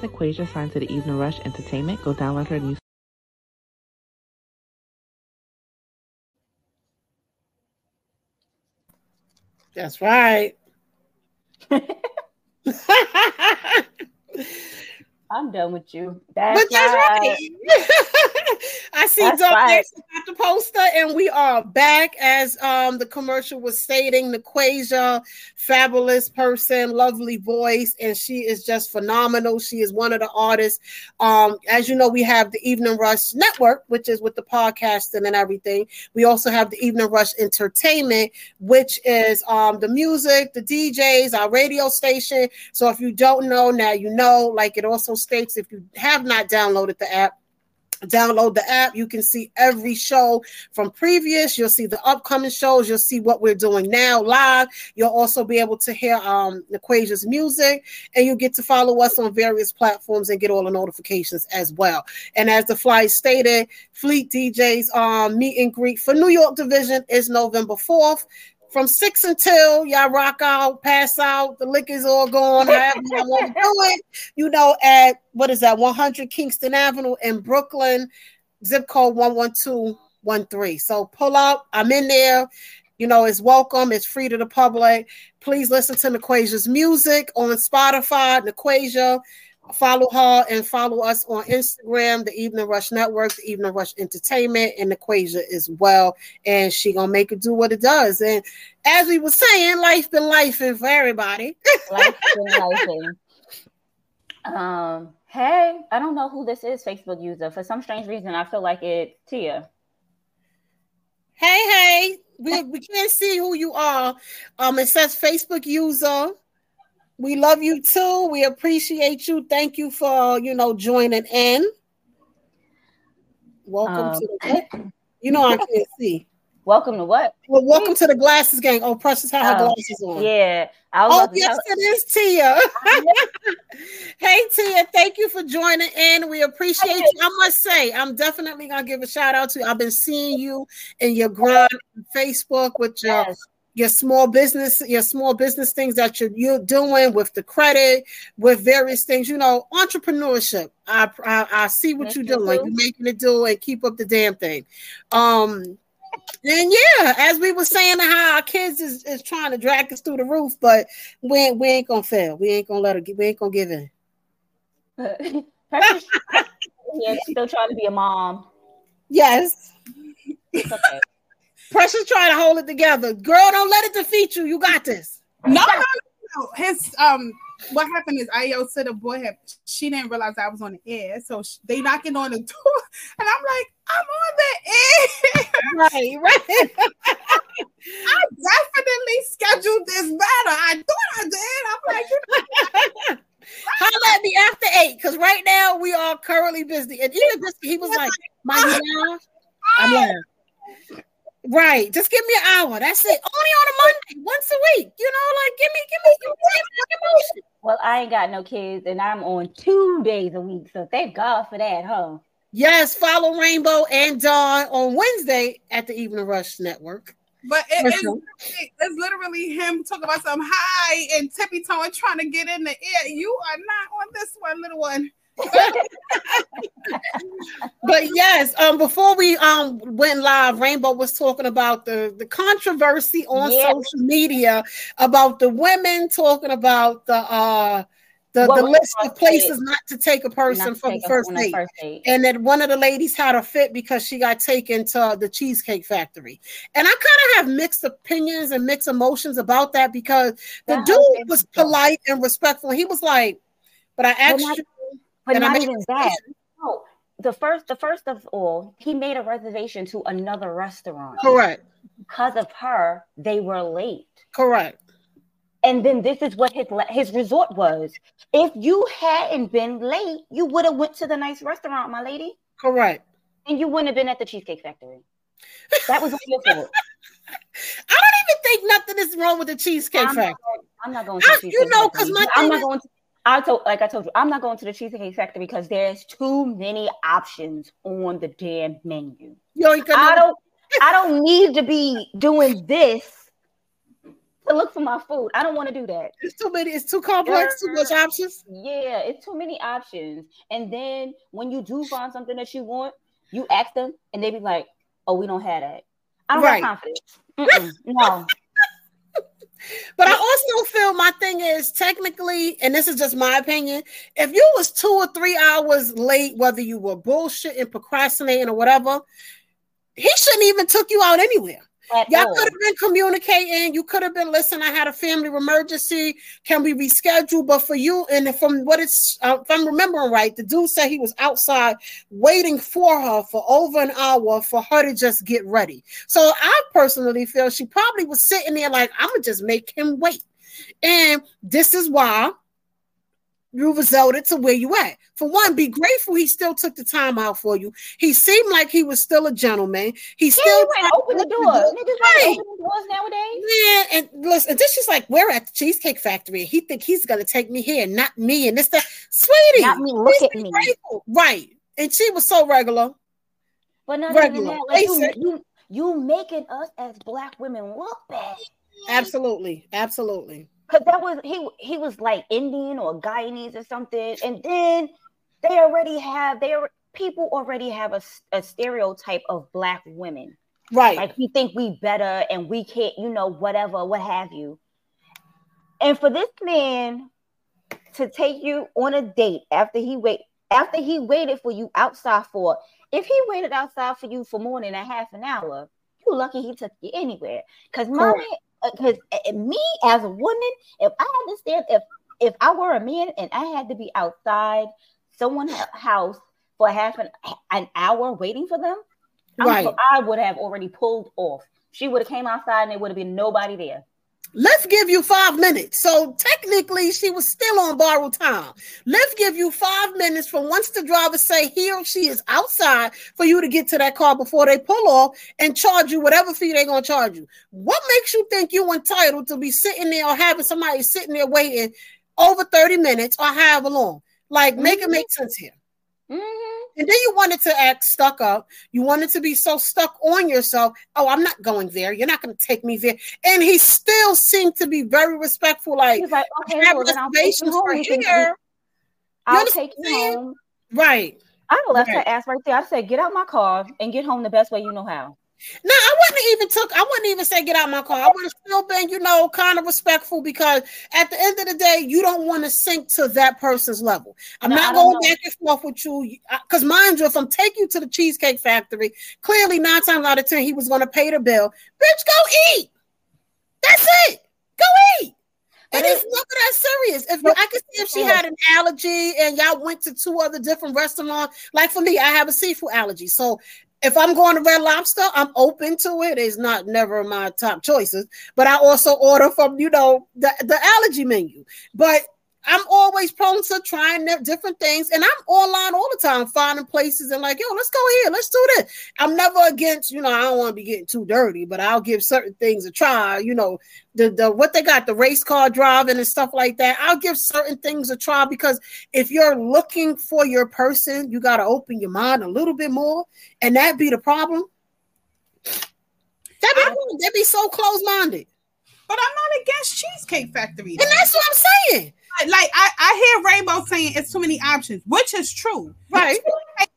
That was Equasia signed to the Evening Rush Entertainment. Go download her new That's right. I'm done with you. That's, But that's right. right. I see Doug right. got the poster, and we are back as um the commercial was stating. Nequasia, fabulous person, lovely voice, and she is just phenomenal. She is one of the artists. Um, as you know, we have the Evening Rush Network, which is with the podcasting and everything. We also have the Evening Rush Entertainment, which is um the music, the DJs, our radio station. So if you don't know, now you know. Like it also states, if you have not downloaded the app download the app. You can see every show from previous. You'll see the upcoming shows. You'll see what we're doing now live. You'll also be able to hear um equations music and you get to follow us on various platforms and get all the notifications as well. And as the flight stated fleet djs um meet and greet for new york division is november 4th from six until y'all rock out, pass out, the liquor's all gone, however y'all want to do it. You know, at what is that, 100 Kingston Avenue in Brooklyn, zip code 11213. So pull up, I'm in there. You know, it's welcome, it's free to the public. Please listen to Nequasia's music on Spotify, Nequasia. Follow her and follow us on Instagram, the Evening Rush Network, the Evening Rush Entertainment, and Equasia as well. And she gonna make it do what it does. And as we were saying, life been life for everybody. Life been life. Um, Hey, I don't know who this is, Facebook user. For some strange reason, I feel like it's Tia. Hey, hey, we, we can't see who you are. Um, it says Facebook user. We love you too. We appreciate you. Thank you for you know joining in. Welcome Um, to the you know I can't see. Welcome to what? Well, welcome to the glasses gang. Oh, Precious had her Oh, glasses on. Yeah, Oh, yes, tell- it is Tia. hey, Tia, thank you for joining in. We appreciate you. I must say, I'm definitely gonna give a shout out to you. I've been seeing you in your grind on Facebook with your your small business, your small business things that you're you're doing with the credit, with various things. You know, entrepreneurship. I I, I see what you're doing. do. You're making it do and keep up the damn thing. Um, and yeah, as we were saying, how our kids is, is trying to drag us through the roof, but we ain't, we ain't gonna fail. We ain't gonna let her. We ain't gonna give in. Yeah, still trying to be a mom. Yes, It's okay. Precious trying to hold it together. Girl, don't let it defeat you. You got this. No, no, no. His um, what happened is Io said the boy had she didn't realize I was on the air, so sh- they knocking on the door, and I'm like, I'm on the air. Right, right. I definitely scheduled this better. I thought I did. I'm like, you know, Holla at me after eight, because right now we are currently busy. And even this, he was like, "My now." I'm like, right. Just give me an hour. That's it. Only on a Monday, once a week. You know, like give me, give me, give me fucking motion. Well, I ain't got no kids, and I'm on two days a week, so thank God for that, huh? Yes, follow Rainbow and Don on Wednesday at the Evening Rush Network. but it, it's, sure. literally- it's literally him talking about some high and tippy toeing trying to get in the air. You are not on this one, little one. But yes, um, before we um went live, Rainbow was talking about the the controversy on Yeah. social media about the women talking about the uh the, the list of places date? not to take a person for the first date. first date. And that one of the ladies had a fit because she got taken to the Cheesecake Factory. And I kind of have mixed opinions and mixed emotions about that because the That dude was polite and respectful. He was like, but I asked not- you, But and not even that. No, the first, the first of all, he made a reservation to another restaurant. Correct. Because of her, they were late. Correct. And then this is what his his resort was. If you hadn't been late, you would have went to the nice restaurant, my lady, Correct. and you wouldn't have been at the Cheesecake Factory. That was your fault. I don't even think nothing is wrong with the Cheesecake I'm Factory. not, I'm not going to I- you know, because my I'm not going to. I told, like I told you, I'm not going to the Cheesecake Factory because there's too many options on the damn menu. Gonna I don't, I don't need to be doing this to look for my food. I don't want to do that. It's too many. It's too complex. Too much options. Yeah, it's too many options. And then when you do find something that you want, you ask them, and they be like, "Oh, we don't have that." I don't Right. have confidence. Mm-mm, no. But I also feel my thing is technically, and this is just my opinion. If you was two or three hours late, whether you were bullshitting, procrastinating, or whatever, he shouldn't even took you out anywhere. At Y'all could have been communicating. You could have been, listen, I had a family emergency. Can we reschedule? But for you, and from what it's, uh, if I'm remembering right, the dude said he was outside waiting for her for over an hour for her to just get ready. So I personally feel she probably was sitting there like, I'm going to just make him wait. And this is why you resulted to where you at. For one, be grateful he still took the time out for you. He seemed like he was still a gentleman. He still Yeah, he tried to open the open door. Niggas Right. open doors nowadays. Yeah, and listen, this is like we're at the Cheesecake Factory. He think he's gonna take me here, not me, and this that, sweetie, Not me, look at me. grateful. right? And she was so regular. But not Regular, that. Like you, you, you making us as black women look bad. Absolutely, absolutely. Cause that was he he was like Indian or Guyanese or something, and then they already have they are people already have a, a stereotype of black women. Right. Like we think we better and we can't, you know, whatever, what have you. And for this man to take you on a date after he wait after he waited for you outside for if he waited outside for you for more than a half an hour, you lucky he took you anywhere. Cause my Correct. Because me as a woman, if I understand if if I were a man and I had to be outside someone's house for half an an hour waiting for them, Right. I would have already pulled off. She would have came outside and there would have been nobody there. Let's give you five minutes. So technically, she was still on borrowed time. Let's give you five minutes from once the driver say he or she is outside for you to get to that car before they pull off and charge you whatever fee they're gonna charge you. What makes you think you entitled to be sitting there or having somebody sitting there waiting over 30 minutes or however long? Like, make it make sense here. Mm-hmm. And then you wanted to act stuck up. You wanted to be so stuck on yourself. Oh, I'm not going there. You're not going to take me there. And he still seemed to be very respectful. Like, He's like, okay, well, then I'll take you reservations for home. You here. I'll take you home. Right. I left Right. her ass right there. I said, get out my car and get home the best way you know how. No, I wouldn't even took. I wouldn't even say get out my car. I would have still been, you know, kind of respectful because at the end of the day, you don't want to sink to that person's level. I'm No, not going know. back and forth with you because, mind you, if I'm taking you to the Cheesecake Factory, clearly nine times out of ten he was going to pay the bill. Bitch, go eat. That's it. Go eat. And it's never that serious. If I could see if she had an allergy and y'all went to two other different restaurants, like for me, I have a seafood allergy. So if I'm going to Red Lobster, I'm open to it. It's not never my top choices, but I also order from you know the, the allergy menu. But I'm always prone to trying different things, and I'm online all the time, finding places and like, yo, let's go here, let's do this. I'm never against, you know, I don't want to be getting too dirty, but I'll give certain things a try. You know, the the what they got, the race car driving and stuff like that. I'll give certain things a try because if you're looking for your person, you got to open your mind a little bit more, and that be the problem. That be, they be so close minded. But I'm not against Cheesecake Factory. And that's what I'm saying. Like I, I hear Rainbow saying it's too many options, which is true. Right.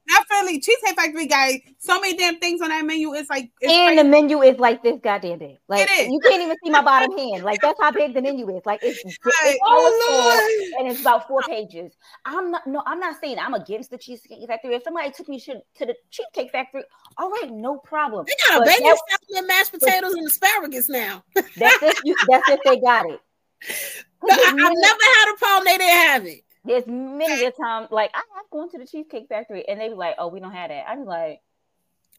Definitely, Cheesecake Factory guy, so many damn things on that menu. It's like it's and crazy. the menu is like this goddamn big. Like you can't even see my bottom hand. Like that's how big the menu is. Like it's, it's Right. all Oh, full, and it's about four pages. I'm not no, I'm not saying I'm against the cheesecake factory. If somebody took me to, the cheesecake factory, all right, no problem. They got a But bacon salad mashed potatoes and asparagus now. that's if you that's if they got it. No, I, have never had a problem. They didn't have it. There's many a time like I have gone to the cheesecake factory and they be like, oh, we don't have that. I'm like,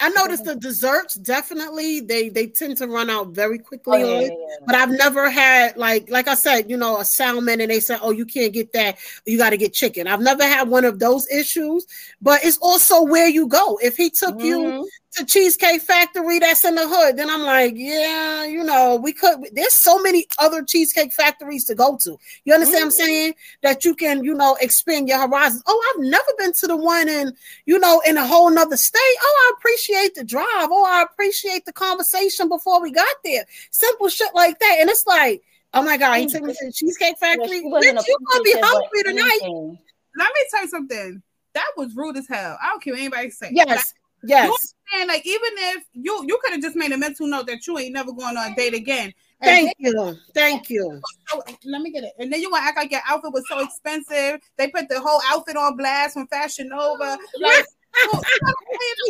I noticed the desserts definitely they they tend to run out very quickly Oh, yeah, yeah. But I've never had like like I said, you know, a salmon and they said, oh, you can't get that. You got to get chicken. I've never had one of those issues. But it's also where you go. If he took Mm-hmm. you to Cheesecake Factory that's in the hood, then I'm like, yeah, you know, we could. There's so many other Cheesecake Factories to go to. You understand what I'm saying? That you can, you know, expand your horizons. Oh, I've never been to the one in, you know, in a whole nother state. Oh, I appreciate the drive. Oh, I appreciate the conversation before we got there. Simple shit like that. And it's like, oh my God, he took me to the Cheesecake Factory. she wasn't Bitch, you gonna be hungry tonight. anything. Let me tell you something. That was rude as hell. I don't care what anybody say. Yes, Like, yes. you understand, like even if you you could have just made a mental note that you ain't never going on a date again. And Thank then- you. Thank you. Oh, oh let me get it. And then you want to act like your outfit was so expensive. They put the whole outfit on blast from Fashion Nova. Like,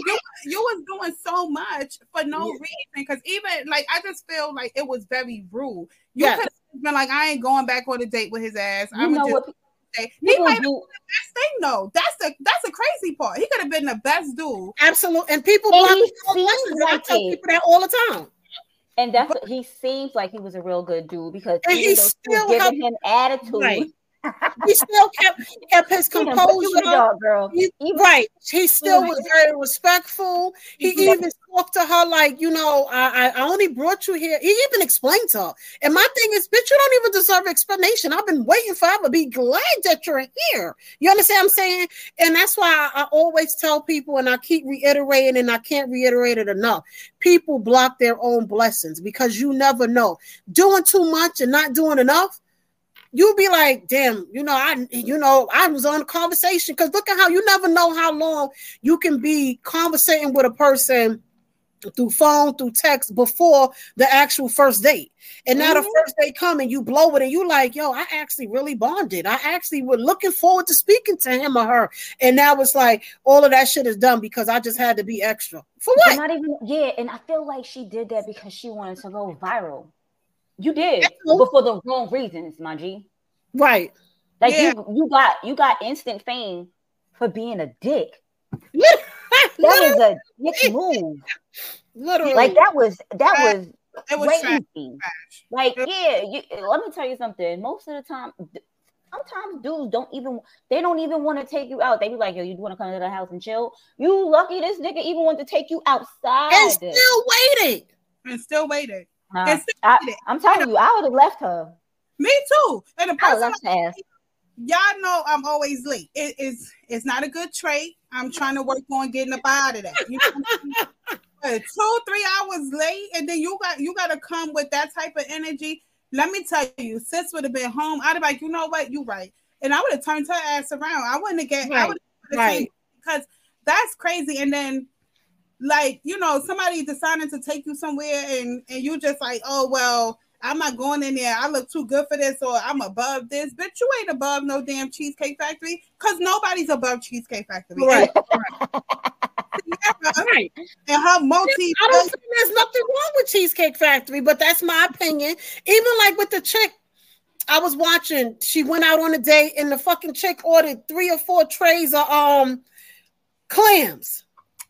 you, you, was doing so much for no reason. Because even like, I just feel like it was very rude. You Yes. could have been like, I ain't going back on a date with his ass. You I'm know just what say he people might have do- been the best thing though. That's the that's the crazy part. He could have been the best dude. Absolutely. And people And block he me so much, seems and I tell it. people that all the time. And that's what he seems like he was a real good dude because And he still was helped- giving him attitude. Right. He still kept kept his He done put you in the composure. dog, girl. He- right. He still was very respectful. He even talked to her like, you know, I, I I only brought you here. He even explained to her. And my thing is, bitch, you don't even deserve explanation. I've been waiting forever. Be glad that you're here. You understand what I'm saying? And that's why I, I always tell people, and I keep reiterating, and I can't reiterate it enough. People block their own blessings because you never know. Doing too much and not doing enough you'll be like, damn, you know, I, you know, I was on a conversation because look at how you never know how long you can be conversating with a person through phone, through text before the actual first date. And now the mm-hmm. first date come and you blow it and you like, yo, I actually really bonded. I actually was looking forward to speaking to him or her. And now it's like all of that shit is done because I just had to be extra. For what? Not even yeah, and I feel like she did that because she wanted to go viral. You did, Yeah. but for the wrong reasons, my G. Right. Like Yeah. you, you got you got instant fame for being a dick. that was a dick move. Literally, Like that was that was It was trash. crazy. Like yeah, you, let me tell you something. Most of the time, sometimes dudes don't even they don't even want to take you out. They be like, yo, you want to come to the house and chill? You lucky this nigga even want to take you outside and still waited. And still waited. Nah, I, I'm telling you, I would have left her. Me too. And the I person left her ass. y'all know I'm always late. It is it's not a good trait. I'm trying to work on getting up out of that. You know what I'm saying? But two, three hours late, and then you got you gotta come with that type of energy. Let me tell you, sis would have been home. I'd have like, you know what, you right. And I would have turned her ass around. I wouldn't have get I Right, would right. because that's crazy. And then like, you know, somebody deciding to take you somewhere and and you just like, oh well, I'm not going in there. I look too good for this, or I'm above this. but you ain't above no damn Cheesecake Factory because nobody's above Cheesecake Factory. Right. right. And her multi. I don't think there's nothing wrong with Cheesecake Factory, but that's my opinion. Even like with the chick I was watching, she went out on a date and the fucking chick ordered three or four trays of um clams.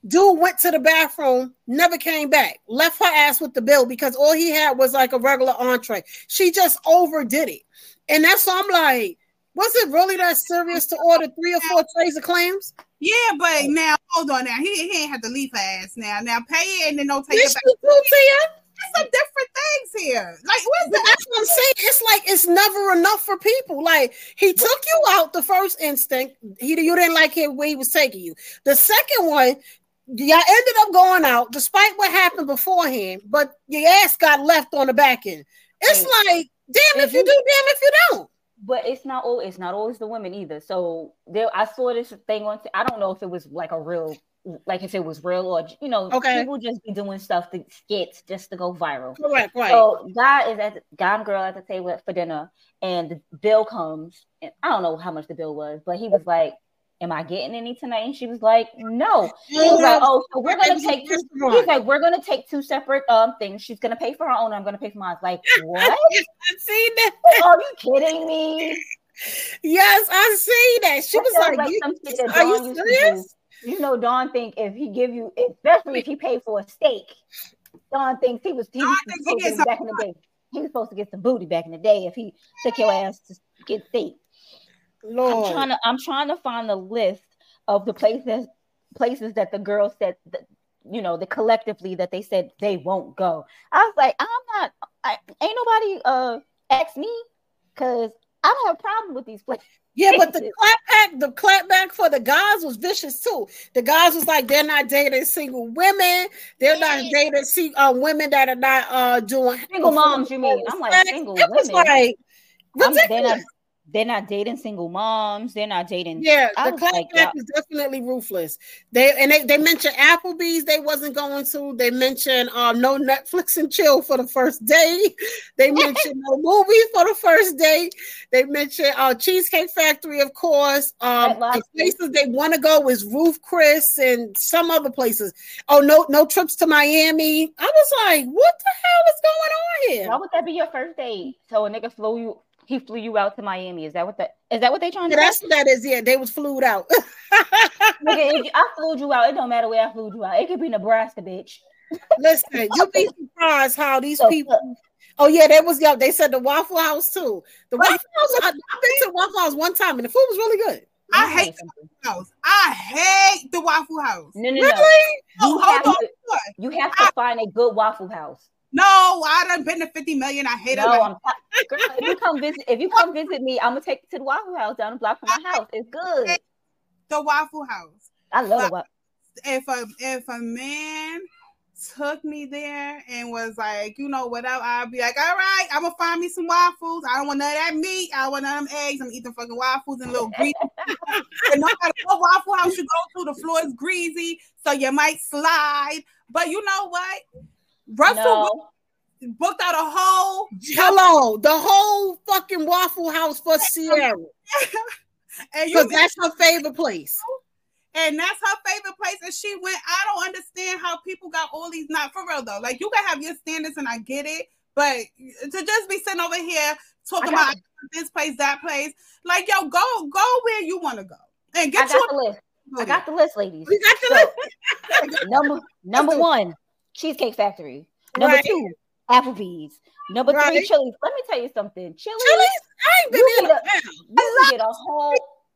Dude went to the bathroom, never came back, left her ass with the bill because all he had was like a regular entree. She just overdid it. And that's why I'm like, was it really that serious to order three or four trays of clams? Yeah, but oh. now hold on now. He, he ain't have to leave her ass now. Now pay it and then don't take Yes, it back. you do, Tia. There's some different things here. Like what's But that's what I'm saying. It's like it's never enough for people. Like he took you out the first instinct. He you didn't like him where he was taking you. The second one, y'all ended up going out despite what happened beforehand, but your ass got left on the back end. It's like, damn if you do, damn if you don't. But it's not all. It's not always the women either. So there, I saw this thing on. I don't know if it was like a real, like if it was real or you know, Okay. people just be doing stuff to skits just to go viral. Correct, right. So guy is at the, guy and girl at the table for dinner, and the bill comes. And I don't know how much the bill was, but he was like, "Am I getting any tonight?" And she was like, "No." He was like, "Oh, so we're gonna take two." He's like, "We're gonna take two separate um things. She's gonna pay for her own. I'm gonna pay for mine." Like what? I see that. Are you kidding me? Yes, I see that. She That was sounds like, you- some shit that "Are you Dawn to serious?" You know, Don think if he give you, especially if he paid for a steak, Don thinks he was he was supposed to back in the day. He was supposed to get some booty back in the day if he took your ass to get steak. Lord. I'm trying to I'm trying to find a list of the places places that the girls said that you know the collectively that they said they won't go. I was like, I'm not. I, ain't nobody uh asked me because I don't have a problem with these places. Yeah, but the clap back, the clap back for the guys was vicious too. The guys was like, they're not dating single women. They're not dating see uh, women that are not uh doing Single moms, you mean? I'm like single It was women. like I'm- they're not ridiculous. They're not dating single moms. They're not dating. Yeah, I the was like, clapback y'all- definitely ruthless. They and they, they mentioned Applebee's they wasn't going to. They mentioned um no Netflix and chill for the first day. They mentioned no movies for the first day. They mentioned uh Cheesecake Factory, of course. Um the places they want to go is Ruth's Chris and some other places. Oh no, no trips to Miami. I was like, what the hell is going on here? Why would that be your first date? So a nigga flew you. He flew you out to Miami. Is that what that? Is that what they trying to? Yeah, that's what that is. Yeah, they was flued out. Nigga, I flew you out. It don't matter where I flew you out. It could be Nebraska, bitch. Listen, you'll be surprised how these people. Oh yeah, that was yeah. They said the Waffle House too. The Waffle House. I, I've been to Waffle House one time, and the food was really good. I hate the Waffle House. I hate the Waffle House. No, no, Really? no. Oh, You hold have on. to. You have to find a good Waffle House. No, I done been to 50 million. I hate it. I'm girl, if you come visit, if you come visit me, I'm gonna take you to the Waffle House down the block from my house. It's good. the Waffle House. I love what. If a if a man took me there and was like, you know, whatever, I'd be like, all right, I'm gonna find me some waffles. I don't want none of that meat. I want none of them eggs. I'm eating fucking waffles and little greasy. and no matter what Waffle House you go to, the floor is greasy, so you might slide. But you know what? Russell No. booked out a whole Hello, the whole fucking Waffle House for Ciara, and you that's her favorite place. and that's her favorite place. And she went. I don't understand how people got all these. Not for real though. Like you can have your standards, and I get it. But to just be sitting over here talking I got about this place, that place, like yo, go go where you want to go. And I get got you the a- list. I got the list, ladies. We got the So, number number one, Cheesecake Factory. Number Right. two, Applebee's. Number three, Chili's. Let me tell you something. Chili's, Chili's? I ain't been you in can, get a, you can get a whole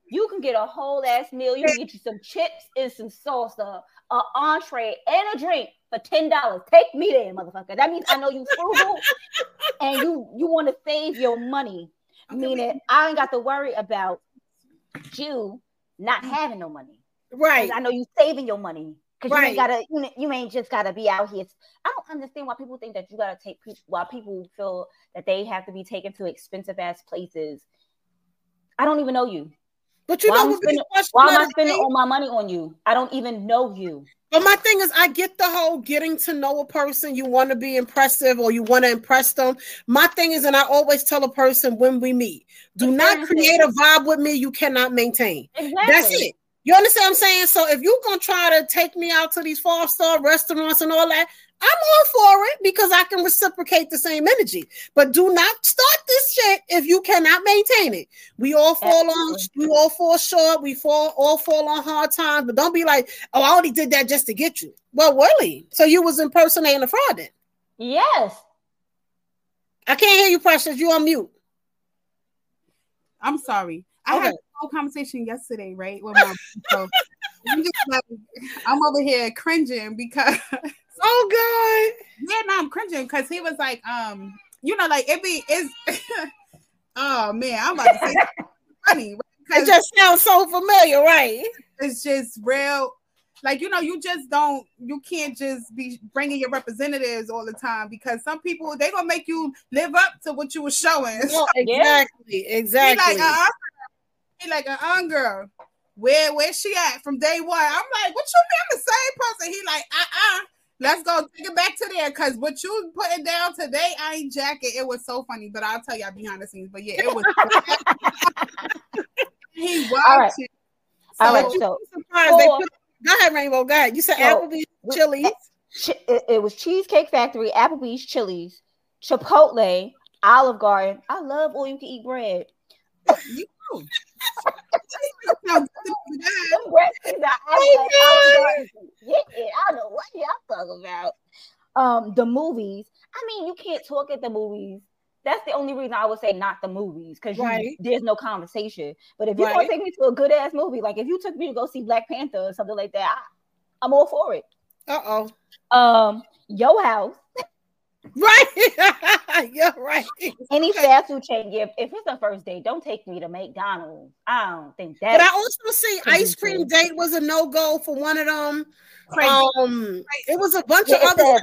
you can get a whole ass meal. You can get you some chips and some salsa, an entree, and a drink for ten dollars. Take me there, motherfucker. That means I know you frugal and you you want to save your money. Meaning I ain't got to worry about you not having no money. Right. I know you saving your money. Cause you ain't gotta, you, you ain't just gotta be out here. I don't understand why people think that you gotta take people. Why people feel that they have to be taken to expensive ass places. I don't even know you. But you why know am I what the spending, why am I spending all my money on you? I don't even know you. But my thing is, I get the whole getting to know a person. You want to be impressive or you want to impress them. My thing is, and I always tell a person when we meet, do not create a vibe with me you cannot maintain. That's it. You understand what I'm saying? So if you're gonna try to take me out to these five star restaurants and all that, I'm all for it because I can reciprocate the same energy. But do not start this shit if you cannot maintain it. We all fall on, we all fall short, we fall all fall on hard times. But don't be like, oh, I only did that just to get you. Well, really? So you was impersonating a fraud then? Yes. I can't hear you, Precious. You on mute. I'm sorry. I Okay. had a whole conversation yesterday, right? With my so I'm just like I'm over here cringing because oh god. Yeah, no, I'm cringing because he was like, um, you know, like it be is oh man, I'm about to say funny. right? It just sounds so familiar, right? It's just real. Like you know, you just don't. You can't just be bringing your representatives all the time because some people they gonna make you live up to what you were showing. Well, exactly, exactly. Like, uh, like, uh, uh, girl, where where's she at from day one? I'm like, what you mean? I'm the same person. He like, uh, uh let's go take it back to there because what you putting down today, I ain't jacket. It was so funny, but I'll tell y'all behind the scenes. But yeah, it was. he was. All right. All right, you so surprised they four- put- go ahead, Rainbow. Go ahead. You said So, Applebee's, Chili's. It, it was Cheesecake Factory, Applebee's, Chili's, Chipotle, Olive Garden. I love all you can eat bread. You Them bread things that I like, Olive Garden. Yeah, I don't know what y'all talking about. Um, the movies. I mean, you can't talk at the movies. That's the only reason I would say not the movies because Right. there's no conversation. But if you want Right. to take me to a good ass movie, like if you took me to go see Black Panther or something like that, I, I'm all for it. Uh oh. Um, Yo House. Right. You're right. Any fast food chain, yeah. If it's a first date, don't take me to McDonald's. I don't think that. But I also see ice cream date was a no go for one of them. Crazy. Um, it was a bunch Yeah, of other. says,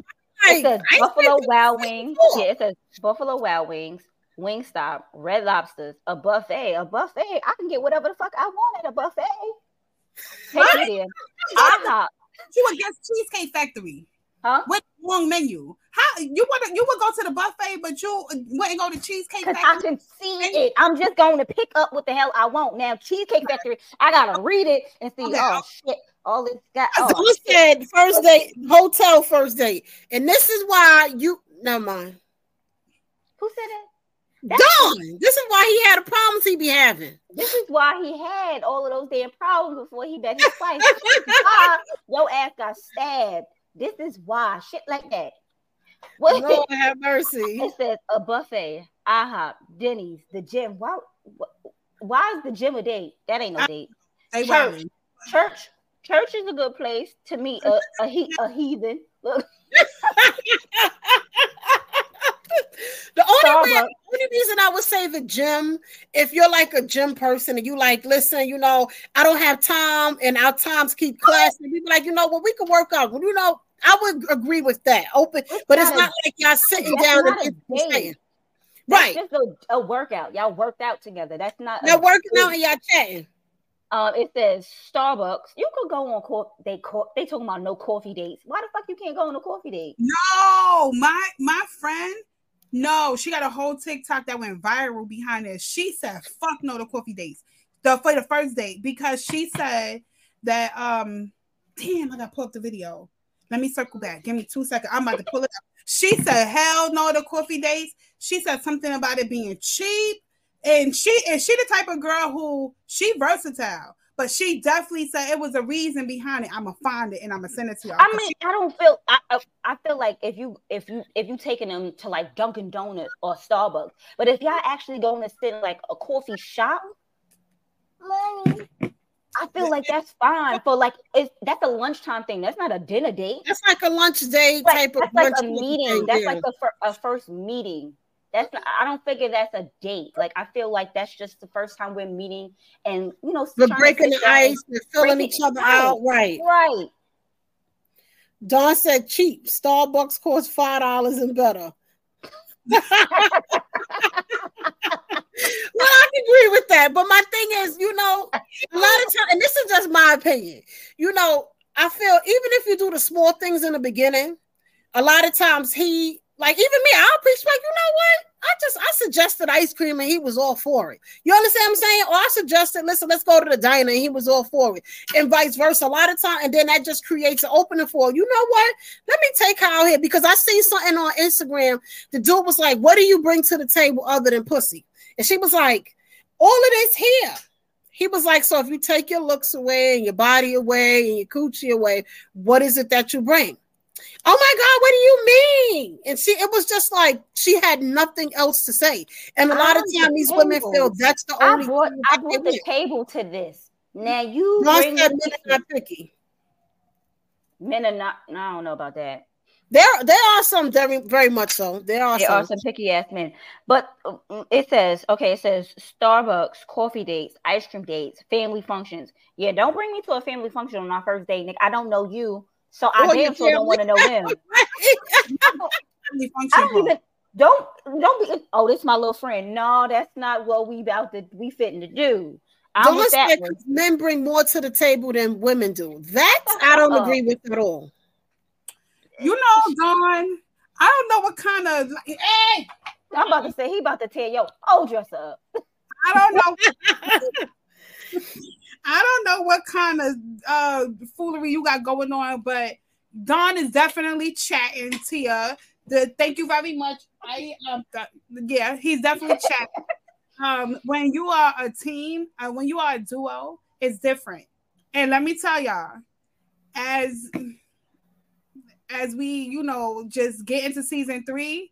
Like, it says Buffalo cream Wild Wings. was Yeah, it says Buffalo Wild Wings, Wingstop, Red Lobsters, a buffet. A buffet. I can get whatever the fuck I want at a buffet. Take me there. IHOP. You against Cheesecake Factory? Huh? With long menu? How you want to? You would go to the buffet, but you wouldn't go to Cheesecake Factory. I can see it. I'm just going to pick up what the hell I want. Now, Cheesecake Factory, I gotta read it and see. Okay. Oh shit! All this got. Oh, said first date, hotel first date, and this is why you. Never mind. Who said that? Don. This is why he had the problems he be having. This is why he had all of those damn problems before he met his wife. Your ass got stabbed. This is why shit like that. What? Lord have mercy. It says a buffet, IHOP, Denny's, the gym. Why? Why is the gym a date? That ain't no date. Church, church, church is a good place to meet a a, he, a heathen. Look, The only way, only reason I would say the gym, if you're like a gym person and you like, listen, you know, I don't have time and our times keep clashing. People like, you know what, we can work out. Well, you know, I would agree with that. Open, but it's not a- like y'all sitting down and saying. That's Right. just a, a workout. Y'all worked out together. That's not. Y'all working out and y'all chatting. Um, it says Starbucks. You could go on coffee. They co- they talking about no coffee dates. Why the fuck you can't go on a coffee date? No, my my friend. No, she got a whole TikTok that went viral behind this. She said, "Fuck no the coffee dates." The for the first date because she said that um, damn, I gotta pull up the video. Let me circle back. Give me two seconds. I'm about to pull it up. She said, "Hell no the coffee dates." She said something about it being cheap, and she and she the type of girl who she versatile. but she definitely said it was a reason behind it. I'm gonna find it and I'm gonna send it to you. I mean, I don't feel. I, I I feel like if you if you if you taking them to like Dunkin' Donuts or Starbucks, but if y'all actually going to sit in like a coffee shop, I feel like that's fine for like it's that's a lunchtime thing. That's not a dinner date. That's like a lunch date type of That's like lunch a meeting. That's yeah. like a, a first meeting. That's not, I don't figure that's a date. Like I feel like that's just the first time we're meeting, and you know, We're breaking the ice, we're filling each other out, right. Right. Don said cheap. Starbucks costs five dollars and better. well, I agree with that, but my thing is, you know, a lot of times, and this is just my opinion. You know, I feel even if you do the small things in the beginning, a lot of times he, like even me, I'll preach like, You know what? I just I suggested ice cream and he was all for it. You understand what I'm saying? Or I suggested, listen, let's go to the diner and he was all for it, and vice versa. A lot of time, and then that just creates an opening for you know what? Let me take her out here because I seen something on Instagram. The dude was like, "What do you bring to the table other than pussy?" And she was like, "All of this here." He was like, "So if you take your looks away and your body away and your coochie away, what is it that you bring?" Oh my God, what do you mean? And she, it was just like she had nothing else to say. And a lot of I'm time, these the women feel that's the I only. brought thing I brought the with. table to this. Now you bring said men are not picky. men are not. No, I don't know about that. There, there are some very, very much so. There are There some. are some picky ass men, but uh, it says okay. It says Starbucks, coffee dates, ice cream dates, family functions. Yeah, don't bring me to a family function on our first date, Nick. I don't know you, so I Or your damn sure don't want to know him. I don't even don't don't be. Oh, this my little friend. No, that's not what we about to we fitting to do. I'm Don't with that men bring more to the table than women do. That I don't agree with at all. You know, Don, I don't know what kind of hey, I'm about to say he about to tear your old dress up. I don't know. I don't know what kind of uh foolery you got going on, but Don is definitely chatting Tia. The thank you very much. I um yeah, he's definitely chatting. Um, when you are a team, uh, when you are a duo, it's different. And let me tell y'all, as as we, you know, just get into season three,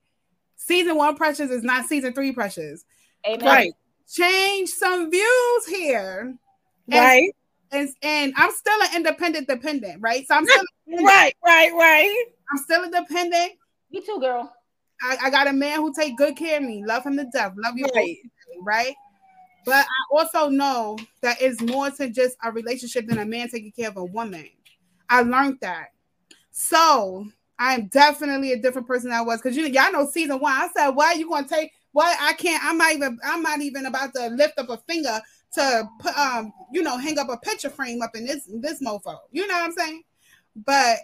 season one pressures is not season three pressures. Amen. Right. Change some views here. Right. And, and I'm still an independent dependent, right? So I'm still Right, right, right. I'm still independent. Me too, girl. I, I got a man who take good care of me. Love him to death. Love you, Right. right? But I also know that it's more to just a relationship than a man taking care of a woman. I learned that. So I'm definitely a different person than I was because you y'all know season one. I said, why are you gonna take why I can't I'm not even I'm not even about to lift up a finger to put um you know hang up a picture frame up in this this mofo. You know what I'm saying? But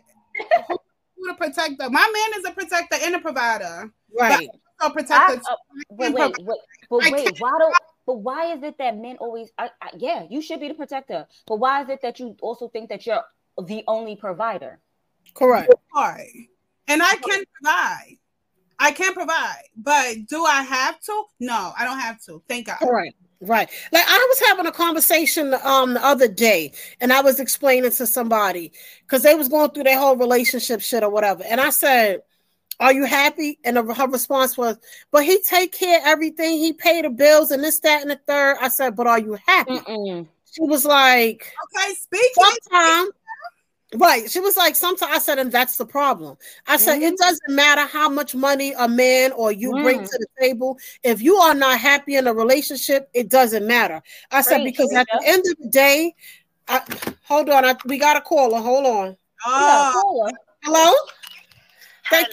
who, who the protector? My man is a protector and a provider. Right. A protector. I- uh, But wait, wait, but wait, why don't but why is it that men always I, yeah, you should be the protector. But why is it that you also think that you're the only provider? Correct. Hard. And I can provide. I can provide, but do I have to? No, I don't have to. Thank God. Right. Right. Like I was having a conversation um the other day and I was explaining to somebody because they was going through their whole relationship shit or whatever. And I said, Are you happy? And her her response was, But he take care of everything, he paid the bills and this, that, and the third. I said, But are you happy? She was like, Okay, speak. Sometimes Right. She was like, sometimes I said, and that's the problem. I said, it doesn't matter how much money a man or you bring Mm. to the table. If you are not happy in a relationship, it doesn't matter. I said, because at the end of the day, I, hold on, I, we got a caller. Hold on. Oh, Hello? Thank,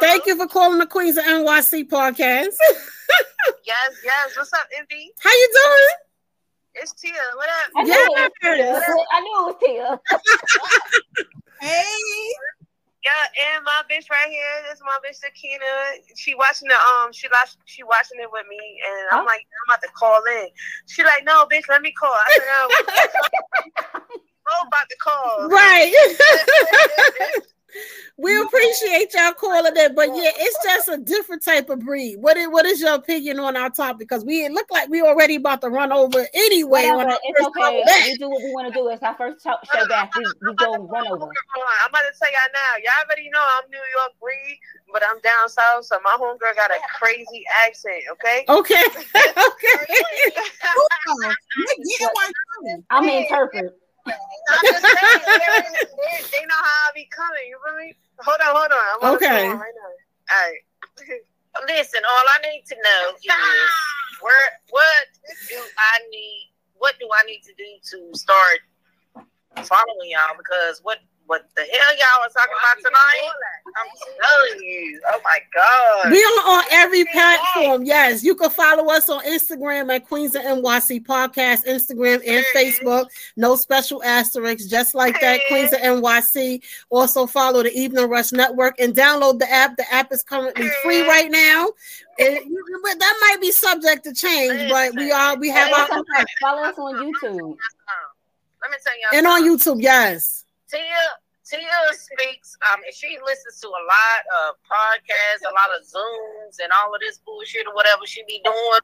thank you for calling the Queens of NYC podcast. Yes, yes. What's up, Envy? How you doing? It's Tia. What up? I knew, it was Tia. I knew it was Tia. hey. Yeah, and my bitch right here. This is my bitch Sakina. She watching the um. She watch. She watching it with me, and I'm Huh? like, I'm about to call in. She like, no, bitch, let me call. I said, no. Oh, about to call. Right. we appreciate appreciate y'all calling it, but yeah, it's just a different type of breed. What is what is your opinion on our topic? Because we look like we already about to run over anyway. Whatever, when I it's first okay. called back. We do what we want to do. It's our first show show back. We, we go run over. I'm about to tell y'all now. Y'all already know I'm New York breed, but I'm down south, so my homegirl got a crazy accent. Okay. Okay. Okay. I'm an interpret. I'm just saying, they, know how I be coming. You feel me? Hold on, hold on. I'm Okay. right now. All right. Listen, all I need to know is where what do I need what do I need to do to start following y'all because what what the hell y'all was talking about tonight? I'm telling you. Oh my god. We are on every platform. Yes, you can follow us on Instagram at Queens of NYC Podcast, Instagram and Facebook. No special asterisks, just like that. Queens of NYC. Also follow the Evening Rush Network and download the app. The app is currently free right now. It- but that might be subject to change, but we are we have our Follow us- follow us on YouTube. Let me tell y'all and on. YouTube. Yes. Tia Tia speaks. Um, she listens to a lot of podcasts, a lot of Zooms, and all of this bullshit or whatever she be doing.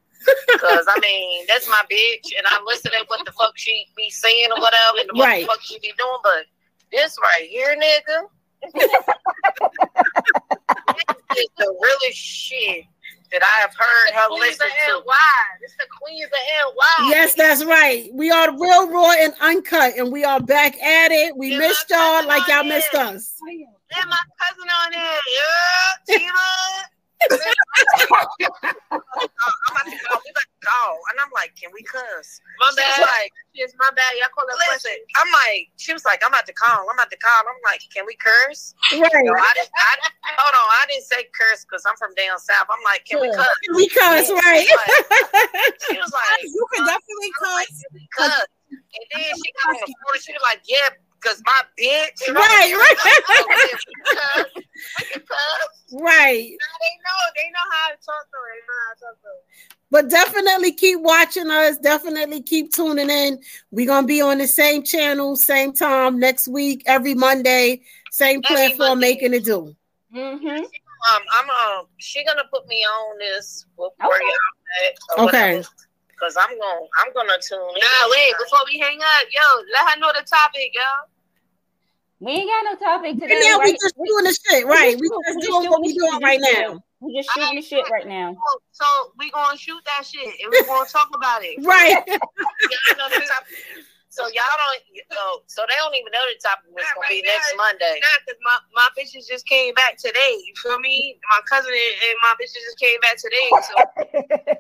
Because I mean, that's my bitch, and I listen to what the fuck she be saying or whatever, and what Right. the fuck she be doing. But this right here, nigga, this is the realest shit that I have heard her listen to. Why? It's the Queens of NY. Yes, that's right. We are real raw and uncut, and we are back at it. We missed y'all like y'all missed us. And my cousin on there. Yeah, Tina. I'm about to call. We about to call, and I'm like, "Can we cuss?" My bad. She was like, "It's my bad." Y'all call it Listen, I'm like, she was like, "I'm about to call. I'm about to call." I'm like, "Can we curse?" Right. No, I didn't. I, hold on, I didn't say curse because I'm from down south. I'm like, "Can we cuss?" We cuss, right. She was like, You can definitely cuss. cuss. And then she got on the phone and she was like, yeah, because my bitch. And I'm Right, like, right. "Oh, yeah, we cuss. We. Right. Now they know. They know how to talk to her. They know how to talk to her. But definitely keep watching us. Definitely keep tuning in. We're gonna be on the same channel, same time next week, every Monday, same platform, making it do. Mm-hmm. Um, I'm um, she gonna put me on this. Where Okay. y'all at? or Okay. Whatever. Cause I'm gonna, I'm gonna tune in. Nah, wait. Before we hang up, yo, let her know the topic, yo. We ain't got no topic today. And now we right? just doing the shit, right? We shoot- just we doing what shooting we the doing shit. right We now. We just shooting the shit right now. Oh, so we gonna shoot that shit and we gonna talk about it. Right. Y'all know the topic. So y'all don't, you know, so they don't even know the topic was gonna be next Monday. Nah, cause my, my bitches just came back today. You feel me? My cousin and, and my bitches just came back today. So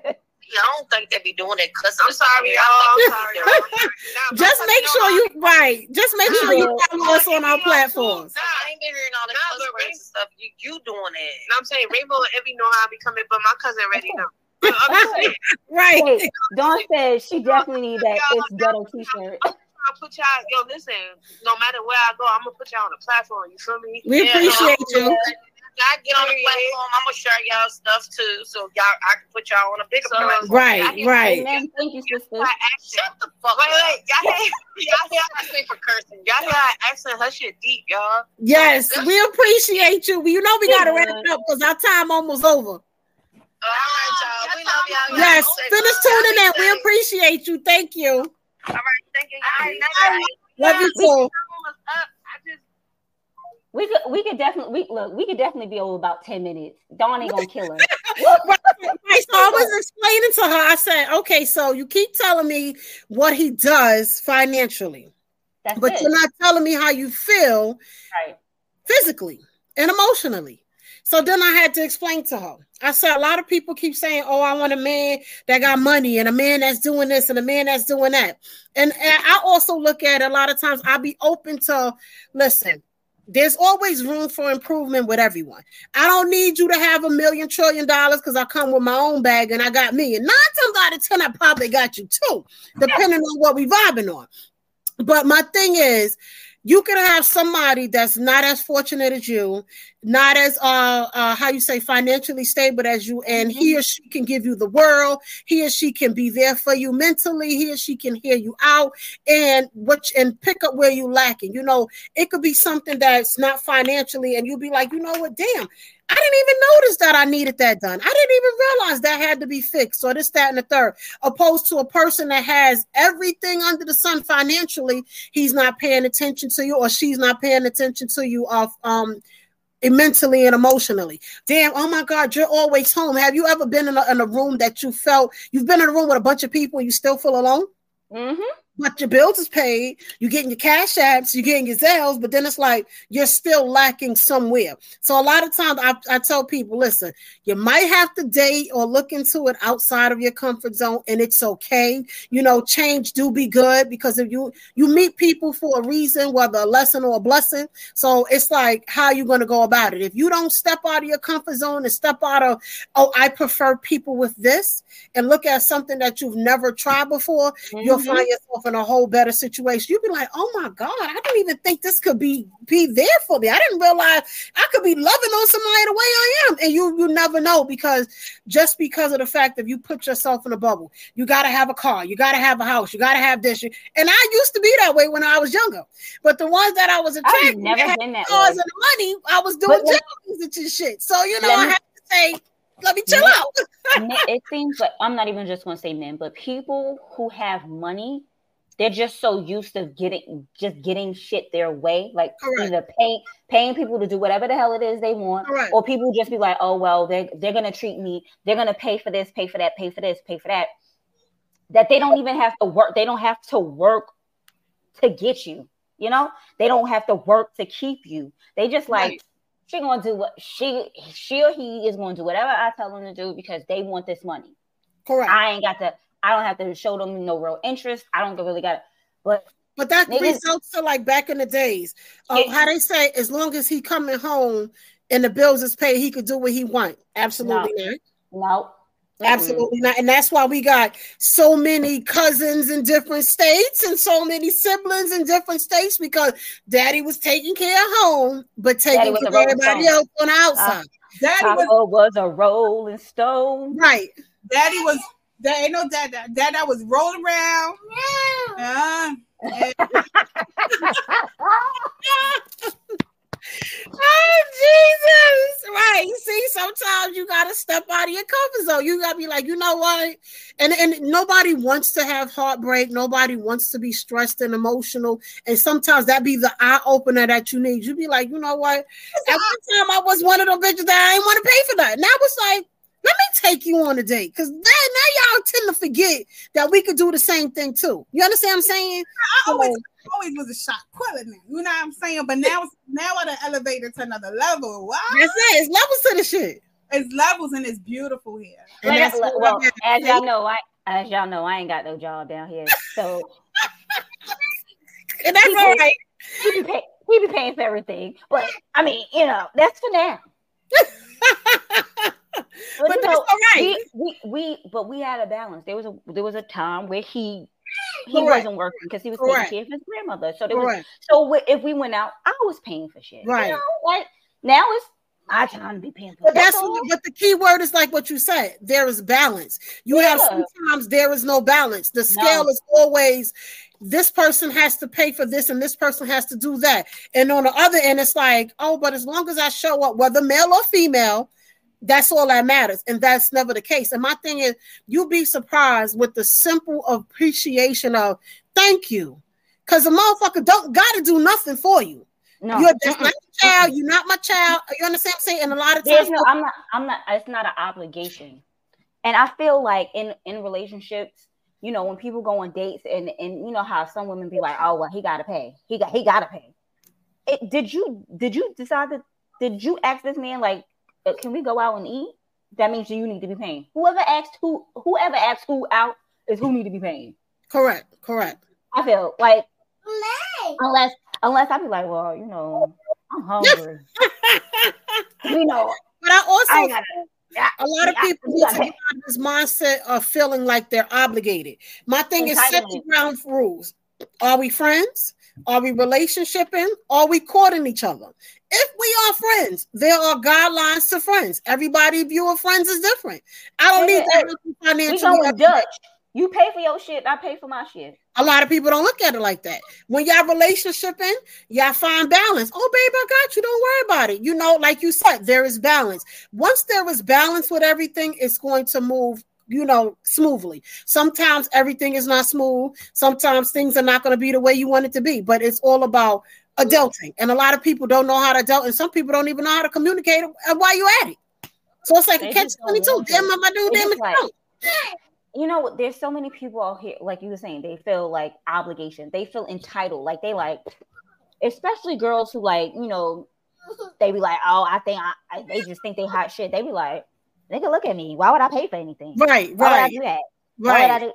yeah, I don't think they be doing it. Cause I'm sorry, y'all. I'm sorry. y'all. Just make sure you right. Just make sure you follow us on our platforms. Nah, I ain't been hearing all the nah, words and stuff. You, you doing it. And I'm saying Rainbow and Evie know how I be coming, but my cousin already know. I'm just saying. Right. Wait, Don says she definitely need that It's Ghetto t-shirt. I put y'all, yo, listen, no matter where I go, I'm gonna put y'all on the platform. You feel me? We appreciate you. I get on the platform, I'm gonna share y'all stuff too, so y'all, I can put y'all on a bigger platform. Right, right. Amen. Thank you, sister. Shut the fuck Wait, wait, y'all hear, y'all hear I say for cursing. Y'all hear I accent her shit deep, y'all. Yes, we appreciate you. You know we gotta wrap it up because our time almost over. All right, y'all. Ah, we love y'all. Yes, finish tuning in. We appreciate you. Thank you. All right, thank you. All right, Love you too. We could we could definitely we look we could definitely be over about 10 minutes. Don ain't gonna kill her. Right, so I was explaining to her. I said, "Okay, so you keep telling me what he does financially, That's but it. you're not telling me how you feel Right. physically and emotionally." So then I had to explain to her. I said, "A lot of people keep saying, "Oh, I want a man that got money and a man that's doing this and a man that's doing that." And, and I also look at a lot of times. I'll be open to listen there's always room for improvement with everyone. I don't need you to have a million trillion dollars because I come with my own bag and I got me. And nine times out of ten, I probably got you too, depending on what we vibing on. But my thing is, you can have somebody that's not as fortunate as you not as uh, uh how you say financially stable as you and he or she can give you the world. He or she can be there for you mentally. He or she can hear you out and what and pick up where you're lacking. You know it could be something that's not financially and you'll be like you know what? Damn I didn't even notice that I needed that done. I didn't even realize that had to be fixed or this, that, and the third. Opposed to a person that has everything under the sun financially, he's not paying attention to you or she's not paying attention to you of um mentally and emotionally. Damn, oh my God, you're always home. Have you ever been in a, in a room that you felt you've been in a room with a bunch of people and you still feel alone? Mm-hmm but your bills is paid, you're getting your cash apps, you're getting your Zelles, but then it's like you're still lacking somewhere. So a lot of times I, I tell people, listen, you might have to date or look into it outside of your comfort zone, and it's okay. You know, change do be good because if you you meet people for a reason, whether a lesson or a blessing. So it's like how you going to go about it. If you don't step out of your comfort zone and step out of, oh, I prefer people with this, and look at something that you've never tried before, mm-hmm. you'll find yourself in a whole better situation. You'd be like, oh my God, I didn't even think this could be be there for me. I didn't realize I could be loving on somebody the way I am. And you you never know because just because of the fact that you put yourself in a bubble, you gotta have a car, you gotta have a house, you gotta have this. And I used to be that way when I was younger. But the ones that I was attracted, I've never been that cars way. and money, I was doing jobs and shit. So you know, I have to say let me chill men, out. it seems like I'm not even just going to say men, but people who have money they're just so used to getting just getting shit their way, like Correct. either paying paying people to do whatever the hell it is they want, Correct. or people just be like, oh well, they're they're gonna treat me, they're gonna pay for this, pay for that, pay for this, pay for that. That they don't even have to work, they don't have to work to get you, you know, they don't have to work to keep you. They just like right. she gonna do what she she or he is gonna do whatever I tell them to do because they want this money. Correct. I ain't got to I don't have to show them no real interest. I don't really got it. But but that results to like back in the days. Uh, how they say, as long as he coming home and the bills is paid, he could do what he want. Absolutely no. not. No. Absolutely not. And that's why we got so many cousins in different states and so many siblings in different states because daddy was taking care of home, but taking care of everybody else on the outside. Uh, daddy was, was, a rolling stone. Right. Daddy was there ain't no dad. Dad, dad that was rolling around. Yeah. oh Jesus! Right. See, sometimes you gotta step out of your comfort zone. You gotta be like, you know what? And and nobody wants to have heartbreak. Nobody wants to be stressed and emotional. And sometimes that be the eye opener that you need. You be like, you know what? At one time I was one of them bitches that I didn't want to pay for that. And I was like, take you on a date because now, now y'all tend to forget that we could do the same thing too. You understand what I'm saying? I always, so, always was a shot quality. You know what I'm saying? But now, now I done elevated to another level. Wow. That's it. It's levels to the shit. It's levels and it's beautiful here. Like, well, as y'all know, I as y'all know, I ain't got no job down here. So and that's people, all right. He be, pay, he be paying for everything. But I mean, you know, that's for now. but, but all right. We, we, we but we had a balance. There was a there was a time where he he Correct. wasn't working because he was Correct. taking care of his grandmother. So there was so if we went out, I was paying for shit. Right. You know, like now it's my time to be paying for. But that's what, but the key word is like what you said. There is balance. You yeah. have sometimes there is no balance. The scale no. is always this person has to pay for this and this person has to do that. And on the other end, it's like, oh, but as long as I show up, whether male or female, that's all that matters. And that's never the case. And my thing is, you'll be surprised with the simple appreciation of thank you. Because the motherfucker don't gotta do nothing for you. No, you're just not a child, you're not my child. You understand what I'm saying? And a lot of times no, I'm not, I'm not, it's not an obligation. And I feel like in in relationships, you know, when people go on dates and and you know how some women be like, oh well, he gotta pay. He got he gotta pay. It, did you did you decide that did you ask this man like can we go out and eat? That means you need to be paying. Whoever asked who, whoever asked who out is who need to be paying. Correct. Correct. I feel like unless unless I be like, well, you know, I'm hungry. you know, but I also I gotta, a lot of people need to get out of this mindset of feeling like they're obligated. My thing is set the ground rules. Are we friends? Are we relationshiping? Are we courting each other? if we are friends, there are guidelines to friends. Everybody view of friends is different. I don't need help you We going Dutch. You pay for your shit. I pay for my shit. A lot of people don't look at it like that. When y'all relationshiping, y'all find balance. Oh, babe, I got you. Don't worry about it. You know, like you said, there is balance. Once there is balance with everything, it's going to move, you know, smoothly. Sometimes everything is not smooth. Sometimes things are not going to be the way you want it to be, but it's all about adulting. And a lot of people don't know how to adult, and some people don't even know how to communicate while you at it. So it's like They a catch 22. Damn, I do, damn, it. like-. You know, there's so many people out here, like you were saying, they feel like obligation. They feel entitled. Like they like, especially girls who like, you know, they be like, oh, I think I, I they just think they hot shit. They be like, nigga, look at me. Why would I pay for anything? Right, Why would I do that? Why would I Right. do?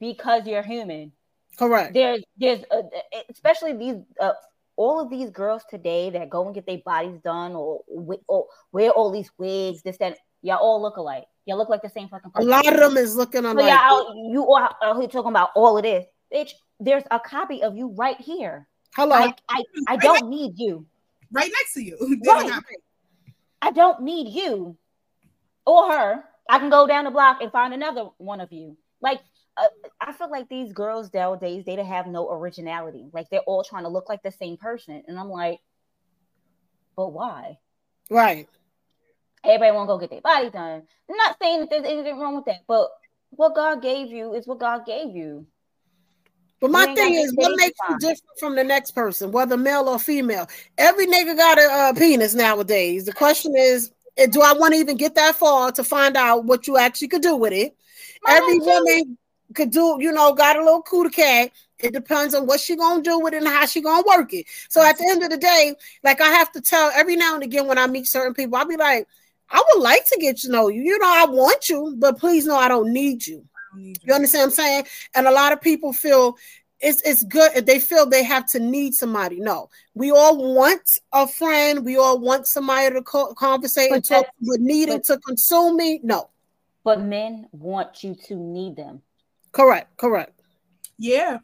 Because you're human. Correct. There's, there's, uh, especially these, uh, all of these girls today that go and get their bodies done or, or wear all these wigs, this, that, y'all all look alike. Y'all look like the same fucking A lot of them is looking So alike. y'all out, you all out here talking about all of this, bitch. There's a copy of you right here. Hello. I, I, I don't need you. Right next to you. Right. I don't need you or her. I can go down the block and find another one of you. Like, uh, I feel like these girls nowadays, they don't have no originality. Like, they're all trying to look like the same person. And I'm like, but why? Right. Everybody want to go get their body done. I'm not saying that there's anything wrong with that, but what God gave you is what God gave you. But my thing is, what makes you different from the next person, whether male or female? Every nigga got a uh, penis nowadays. The question is, do I want to even get that far to find out what you actually could do with it? Every woman could do, you know, got a little cootie cat. It depends on what she gonna do with it and how she gonna work it. So at the end of the day, like I have to tell every now and again when I meet certain people, I'll be like, I would like to get to know you. You know, I want you, but please know I don't need you. You understand what I'm saying? And a lot of people feel it's it's good. If they feel they have to need somebody. No, we all want a friend. We all want somebody to co- conversate and But talk. But needing to consume me, no. But men want you to need them. Correct. Correct. Yeah.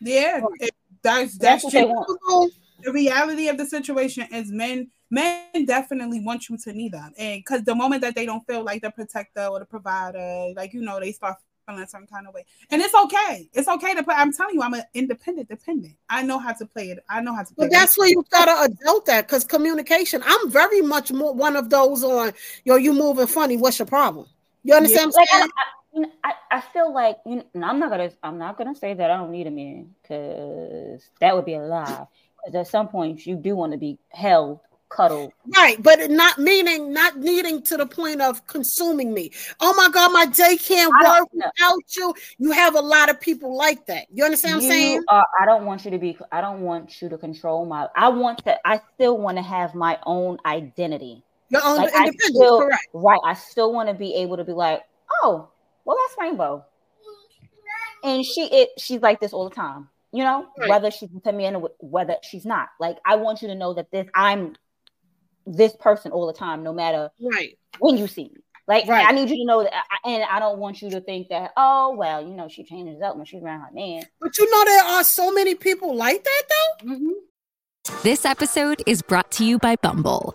Yeah. It- that's That's that's, true. The reality of the situation is men men definitely want you to need them. And because the moment that they don't feel like the protector or the provider, like you know, they start feeling some kind of way. And it's okay. It's okay to play. I'm telling you, I'm an independent dependent. I know how to play it. I know how to play But that's it. where you gotta adult that because communication. I'm very much more one of those on yo, you moving funny. What's your problem? You understand Like, what I'm I, saying? I, I, I feel like you know, I'm not gonna I'm not gonna say that I don't need a man because that would be a lie. Because at some point you do want to be held, cuddled. Right, but not meaning not needing to the point of consuming me. Oh my god, my day can't I work without you. You have a lot of people like that. You understand what I'm saying? are- I don't want you to be. I don't want you to control my. I want to. I still want to have my own identity. Your own Like, independence, still- correct. Right. I still want to be able to be like, oh, well, that's Rainbow, and she it she's like this all the time. You know, Right. whether she's to me and whether she's not. Like, I want you to know that this I'm this person all the time, no matter Right. when you see me. Like, Right. I need you to know that, I- and I don't want you to think that, oh, well, you know, she changes up when she's around her man. But you know there are so many people like that though. Mm-hmm. This episode is brought to you by Bumble.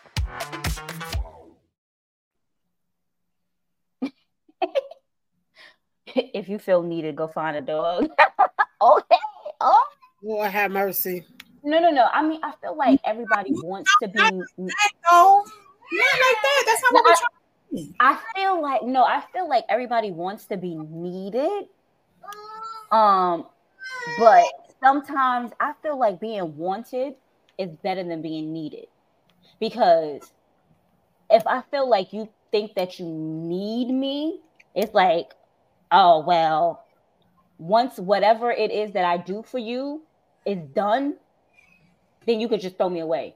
if you feel needed, go find a dog. okay. Oh. Lord have mercy. No, no, no. I mean, I feel like everybody wants to be. No, not like that. That's not what we're trying I feel like no, I feel like everybody wants to be needed. Um, but sometimes I feel like being wanted is better than being needed because if I feel like you think that you need me, it's like, oh well, once whatever it is that I do for you is done, then you could just throw me away.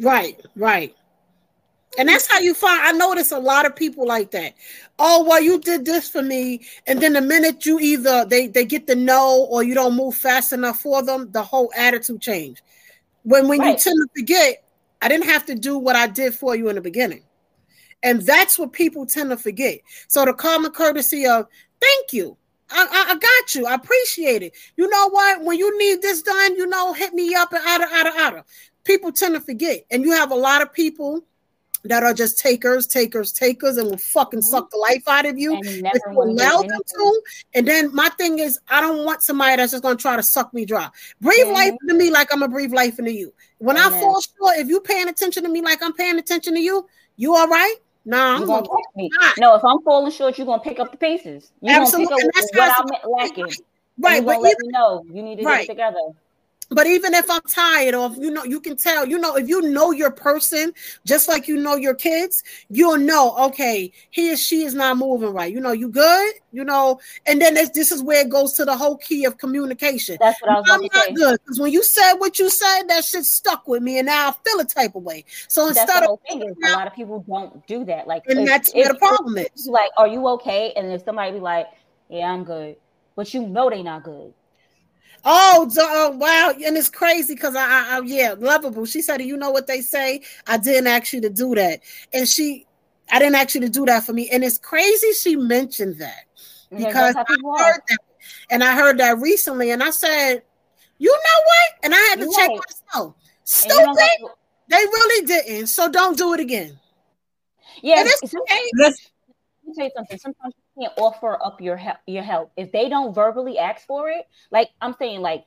Right, right. And that's how you find. I notice a lot of people like that. Oh, well, you did this for me, and then the minute you either they they get the no or you don't move fast enough for them, the whole attitude change. When when right. you tend to forget, I didn't have to do what I did for you in the beginning, and that's what people tend to forget. So the common courtesy of thank you. I, I, I, got you. I appreciate it. You know what? When you need this done, you know, hit me up and out of out of out of. People tend to forget, and you have a lot of people that are just takers, takers, takers, and will fucking mm-hmm. suck the life out of you if you allow them to. And then my thing is, I don't want somebody that's just gonna try to suck me dry. Breathe mm-hmm. life into me like I'm gonna breathe life into you. When I fall short, if you paying attention to me like I'm paying attention to you, you all right? Nah, I'm gonna me. No, if I'm falling short, you're gonna pick up the pieces. You're Absolutely. gonna pick up what I'm lacking. Right, but let me know you need to right. get together but even if I'm tired, or if you know, you can tell, you know, if you know your person, just like you know your kids, you'll know, okay, he or she is not moving right. You know, you good, you know, and then this, this is where it goes to the whole key of communication. That's what I was I'm not say. good because when you said what you said, that shit stuck with me, and now I feel a type of way. So that's instead of thing is, a lot of people don't do that, like, and if, that's where the problem is. Like, are you okay? And if somebody be like, yeah, I'm good, but you know they not good Oh, oh, wow. And it's crazy because I, I, I, yeah, lovable. She said, You know what they say? I didn't ask you to do that. And she, I didn't ask you to do that for me. And it's crazy she mentioned that because I heard that. And I heard that recently. And I said, You know what? And I had to You're check right. myself. Stupid. They really didn't. So don't do it again. Yeah. It's, it's, okay. Let me tell you something. Sometimes can't offer up your help your help. If they don't verbally ask for it like i'm saying like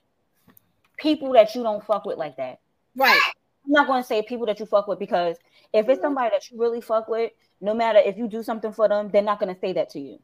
people that you don't fuck with like that. Right. I'm not going to say people that you fuck with because if it's mm-hmm. somebody that you really fuck with no matter if you do something for them they're not going to say that to you.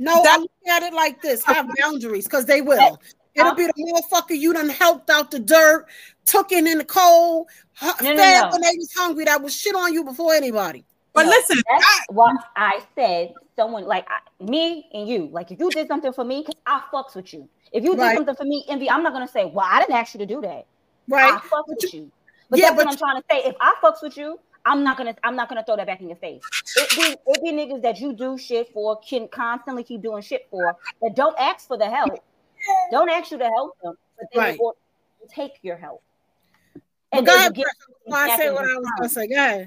No i look at it like this. Have uh-huh. boundaries because they will. It'll uh-huh. be the motherfucker you done helped out the dirt, took in in the cold, no, fed no, no. when they was hungry. That was shit on you before anybody. But listen, that's I, what I said. Someone like I, me and you, like if you did something for me, because I fucks with you. If you did right. something for me, envy, I'm not gonna say, well, I didn't ask you to do that. Right. I fucks with you. But yeah, that's but what I'm trying to say. If I fucks with you, I'm not gonna I'm not gonna throw that back in your face. It be it be niggas that you do shit for, can constantly keep doing shit for, that don't ask for the help, don't ask you to help them, but they right. will take your help. And well, God, I say what I was gonna say. Go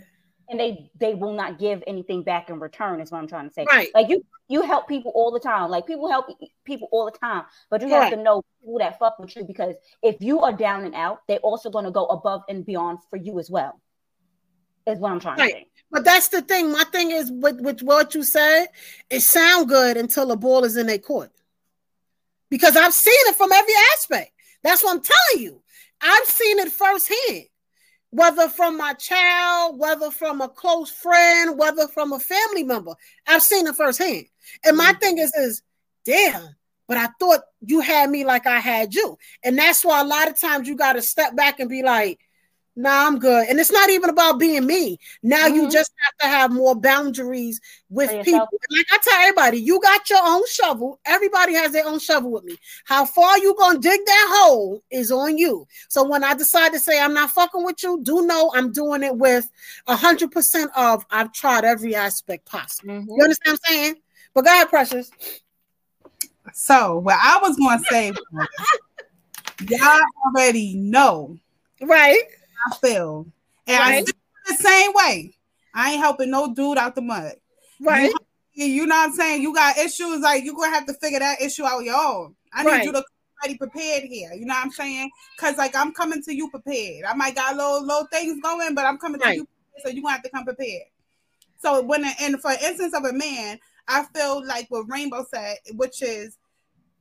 and they they will not give anything back in return is what i'm trying to say. Right. Like you you help people all the time. Like people help people all the time but you have to know people that fuck with you because if you are down and out they're also going to go above and beyond for you as well is what i'm trying right. to say. But that's the thing. My thing is with, with what you said it sound good until the ball is in their court. Because i've seen it from every aspect. That's what i'm telling you. I've seen it firsthand whether from my child, whether from a close friend, whether from a family member. I've seen it firsthand. And my mm-hmm. thing is, is damn, but I thought you had me like I had you. And that's why a lot of times you got to step back and be like, nah, I'm good. And it's not even about being me. Now mm-hmm. you just have to have more boundaries with people. Like I tell everybody, you got your own shovel. Everybody has their own shovel with me. How far you gonna dig that hole is on you. So when I decide to say I'm not fucking with you, do know I'm doing it with a hundred percent of I've tried every aspect possible. Mm-hmm. You understand what I'm saying? But God, ahead, Precious. So what I was gonna say y'all already know. Right I feel. And right. I feel the same way. I ain't helping no dude out the mud. Right. You, you know what I'm saying? You got issues, like you're gonna have to figure that issue out your own. I need right. you to already prepared here. You know what I'm saying? Cause like I'm coming to you prepared. I might got little little things going, but I'm coming right. to you, so you gonna have to come prepared. So when and for instance of a man, I feel like what Rainbow said, which is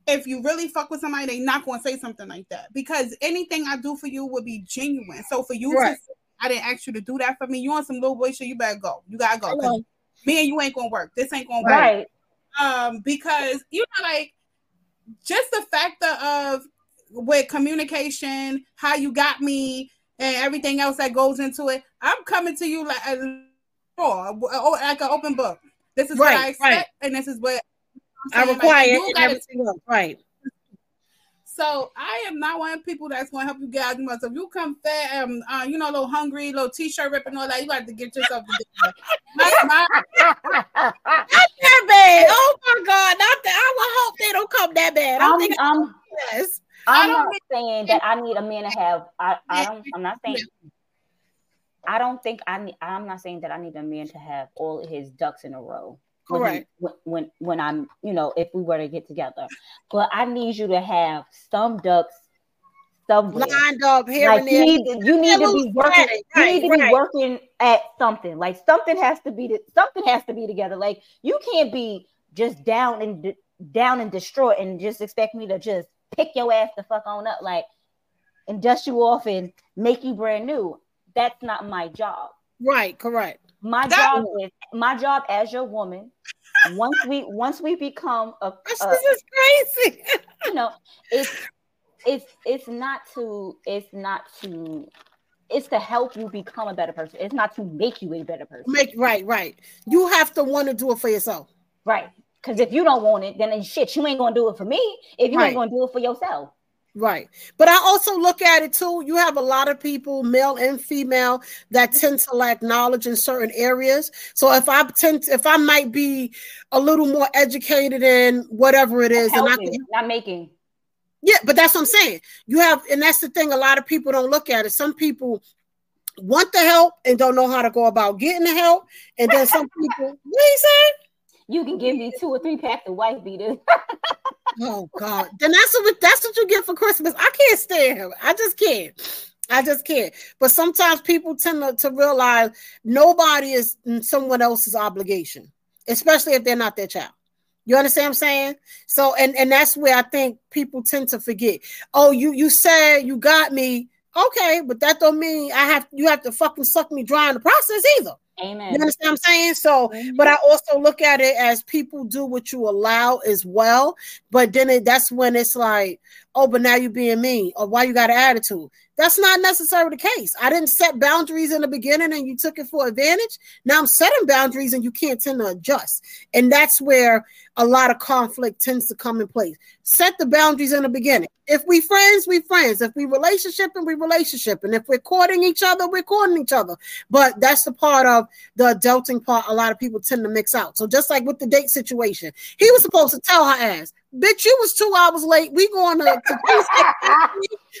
if you really fuck with somebody, they not gonna say something like that because anything I do for you would be genuine. So for you right. to I didn't ask you to do that for me. You want some little boy shit, you better go. You gotta go. me and you ain't gonna work. This ain't gonna Right. work. Um, because you know, like just the factor of with communication, how you got me, and everything else that goes into it. I'm coming to you like a raw, oh, like an open book. This is what I expect, right. and this is what I I'm. Like, require it gotta- everything else. Right. So I am not one of the people that's going to help you get out of the if you come fat, um, uh, you know, a little hungry, little t-shirt ripping all that, you got to get yourself together. My- my- Not that bad. Oh my God. Not that. I would hope they don't come that bad. I don't I'm, think I'm, yes. I'm I don't not saying that I need a man to have. I, I don't. I'm not saying. I don't think I need. I'm not saying that I need a man to have all his ducks in a row. When he- Correct. When, when when I'm, you know, if we were to get together, but I need you to have some ducks somewhere Lined up here like and you need you need to be working. static. you need to be working at something. Like something has to be. Something has to be together. Like you can't be just down and down and distraught and just expect me to just pick your ass the fuck on up, like and dust you off and make you brand new. That's not my job. Right. Correct. My That- job is my job as your woman. Once we once we become a, This a is crazy. you know, it's it's it's not to it's not to it's to help you become a better person. It's not to make you a better person. Make right. Right. You have to want to do it for yourself. Right. Because if you don't want it, then shit, you ain't gonna do it for me. If you Right. ain't gonna do it for yourself. Right. But I also look at it too. You have a lot of people, male and female, that mm-hmm. tend to lack knowledge in certain areas. So if I tend to, if I might be a little more educated in whatever it is, and I can not making. Yeah, but that's what I'm saying. You have, and that's the thing. A lot of people don't look at it. Some people want the help and don't know how to go about getting the help, and then some people. What are you saying? You can give me two or three packs of wife beaters. Oh God! Then that's what that's what you get for Christmas. I can't stand him. I just can't. I just can't. But sometimes people tend to, to realize nobody is someone else's obligation, especially if they're not their child. You understand what I'm saying? So and and that's where I think people tend to forget. Oh, you you said you got me. Okay, but that don't mean I have you have to fucking suck me dry in the process either. Amen. You understand what I'm saying? So, but I also look at it as people do what you allow as well. But then it, that's when it's like, oh, but now you're being mean, or why you got an attitude. That's not necessarily the case. I didn't set boundaries in the beginning and you took it for advantage. Now I'm setting boundaries and you can't tend to adjust. And that's where a lot of conflict tends to come in place. Set the boundaries in the beginning. If we friends, we friends. If we relationship and we relationship. And if we're courting each other, we're courting each other. But that's the part of the adulting part a lot of people tend to mix out. So just like with the date situation, he was supposed to tell her ass, bitch, you was two hours late. We going to, to.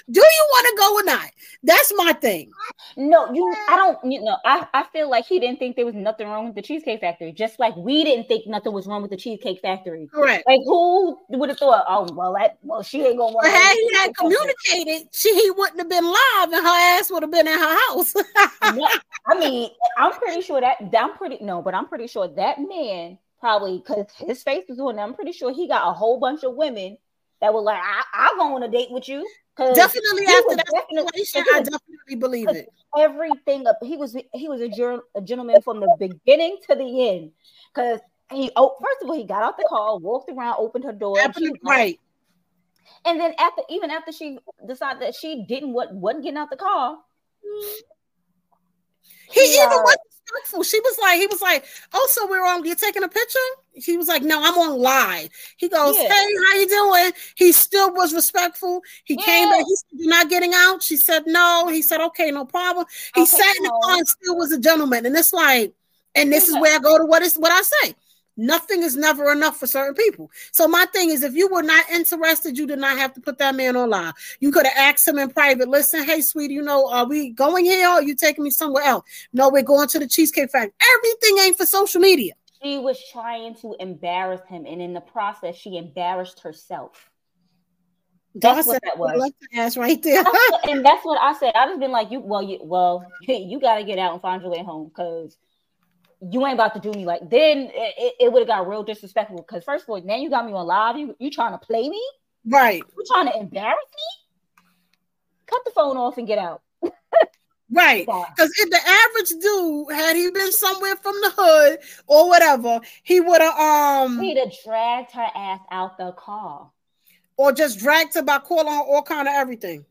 Do you want to go or not? That's my thing. No, you I don't you know, I, I feel like he didn't think there was nothing wrong with the Cheesecake Factory, just like we didn't think nothing was wrong with the Cheesecake Factory. Correct. Like who would have thought, oh well that well she ain't gonna want had he had communicated, she he wouldn't have been live and her ass would have been in her house. I mean, I'm pretty sure that I'm pretty no, but I'm pretty sure that man probably because his face was on. I'm pretty sure he got a whole bunch of women that were like, I, I'll go on a date with you. 'Cause Definitely after that definitely- situation, he I definitely believe it. everything up. He was he was a, ger- a gentleman from the beginning to the end. Because he oh first of all he got out the car, walked around, opened her door, she- right. And then after even after she decided that she didn't what wasn't getting out the car, He He, even uh, was respectful. She was like, he was like, oh, so we're on. You're taking a picture. He was like, no, I'm on live. He goes, Yeah. hey, how you doing? He still was respectful. He came back. He said, you're not getting out. She said no. He said, okay, no problem. He Okay, sat in the car and still was a gentleman. And it's like, and this is where I go to what is what I say. Nothing is never enough for certain people. So my thing is, if you were not interested, you did not have to put that man on live. You could have asked him in private. Listen, hey, sweetie, you know, are we going here? Or are you taking me somewhere else? No, we're going to the Cheesecake Factory. Everything ain't for social media. she was trying to embarrass him, and in the process, she embarrassed herself. That's what that was. Ass right there. And that's what I said. I just been like, you, well, you, well, you got to get out and find your way home because you ain't about to do me like. Then it, it, would have got real disrespectful. Because first of all, now you got me on live. You, you trying to play me? Right. You trying to embarrass me? Cut the phone off and get out. Right. Because if the average dude had he been somewhere from the hood or whatever, he would have um He'd have dragged her ass out the car. or just dragged her by calling her all kind of everything.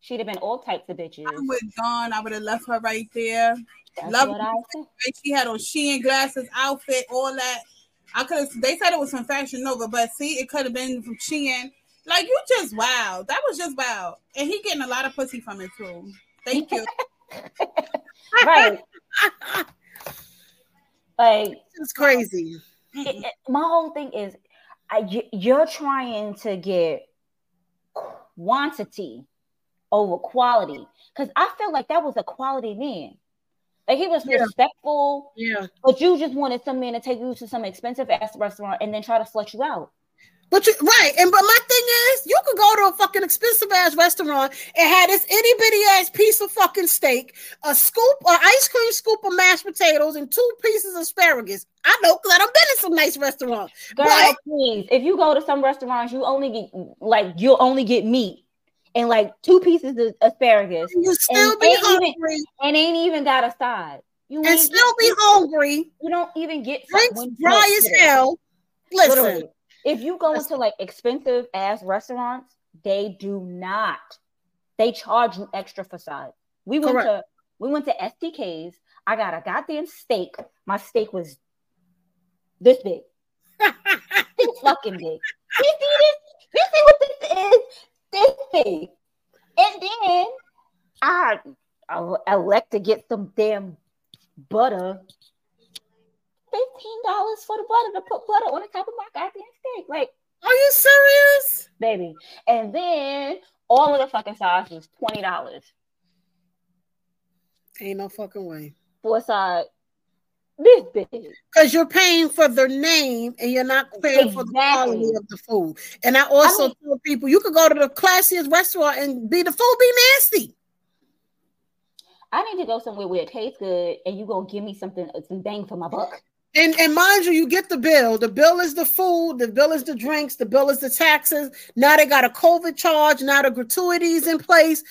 She'd have been all types of bitches. I would have gone. I would have left her right there. That's Love what I said. She had on Shein glasses, outfit, all that. I could have. They said it was from Fashion Nova, but see, it could have been from Shein. Like you just wow. That was just wow. And he getting a lot of pussy from it too. Thank you. right. Like it's crazy. it- it- my whole thing is, I, you- you're trying to get quantity over quality because I feel like that was a quality man. Like he was Yeah. respectful, Yeah. but you just wanted some man to take you to some expensive ass restaurant and then try to slut you out. But you right, and but my thing is, you could go to a fucking expensive ass restaurant and have this itty bitty ass piece of fucking steak, a scoop, an ice cream scoop of mashed potatoes, and two pieces of asparagus. I know because I done been in some nice restaurants. Girl, But please, if you go to some restaurants, you only get like you'll only get meat and like two pieces of asparagus. And you still and be ain't hungry. even, and ain't even got a side. You and still be hungry. You don't even get Drinks dry as hell. Listen. Literally. if you go into like expensive ass restaurants, they do not. They charge you extra for sides. We went Correct. to we went to STK's. I got a goddamn steak. My steak was this big. this fucking big. You see this? You see what this is? And then I, I elect to get some damn butter. Fifteen dollars for the butter to put butter on the top of my goddamn steak. Like, are you serious, baby? And then all of the fucking sides was twenty dollars Ain't no fucking way. for a side this big. Because you're paying for their name and you're not paying for the quality of the food. And I also tell people you could go to the classiest restaurant and be the food be nasty. I need to go somewhere where it tastes good, and you're gonna give me something, uh, some bang for my buck. And and mind you, you get the bill. The bill is the food, the bill is the drinks, the bill is the taxes. Now they got a COVID charge, now the gratuities in place.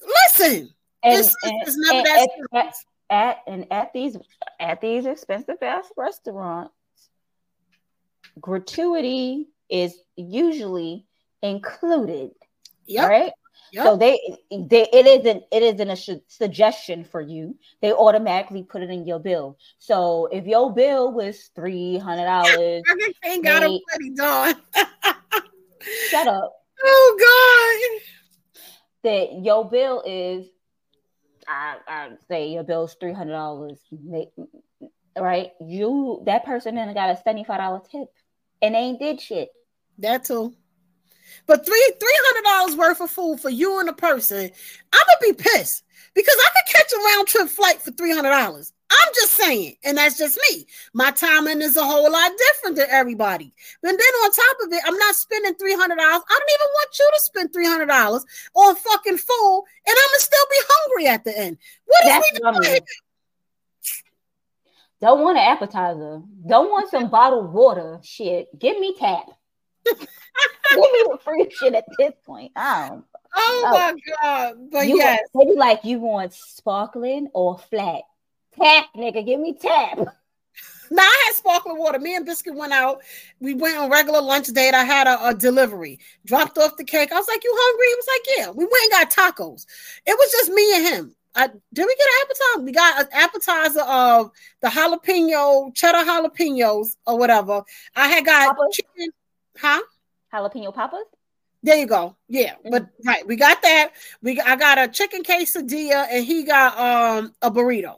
Listen, And, it's, and- it's never and that at, and at these at these expensive fast restaurants, gratuity is usually included. Yep. Right. Yep. So they they it isn't it isn't a su- suggestion for you. They automatically put it in your bill. So if your bill was three hundred dollars, I ain't got a pretty dog. shut up. Oh God. that your bill is I I say your bill's three hundred dollars, right? You that person then got a seventy five dollar tip, and they ain't did shit. That too. But three three hundred dollars worth of food for you and a person, I'm gonna be pissed because I could catch a round trip flight for three hundred dollars. I'm just saying, and that's just me. My timing is a whole lot different than everybody. And then on top of it, I'm not spending three hundred dollars. I don't even want you to spend three hundred dollars on fucking food, and I'm gonna still be hungry at the end. What is That's we doing? mean. Don't want an appetizer. Don't want some bottled water. Shit, give me tap. give me the free shit at this point. I don't. Oh know. my god! But you yes, want, they be like you want sparkling or flat. Tap, nigga, give me tap. Now I had sparkling water. Me and Biscuit went out. We went on regular lunch date. I had a, a delivery. Dropped off the cake. I was like, "You hungry?" He was like, "Yeah." We went and got tacos. It was just me and him. I, did we get an appetizer? We got an appetizer of the jalapeno, cheddar jalapenos or whatever. I had got chicken, huh? Jalapeno poppers. There you go. Yeah, but right, we got that. We I got a chicken quesadilla and he got um a burrito.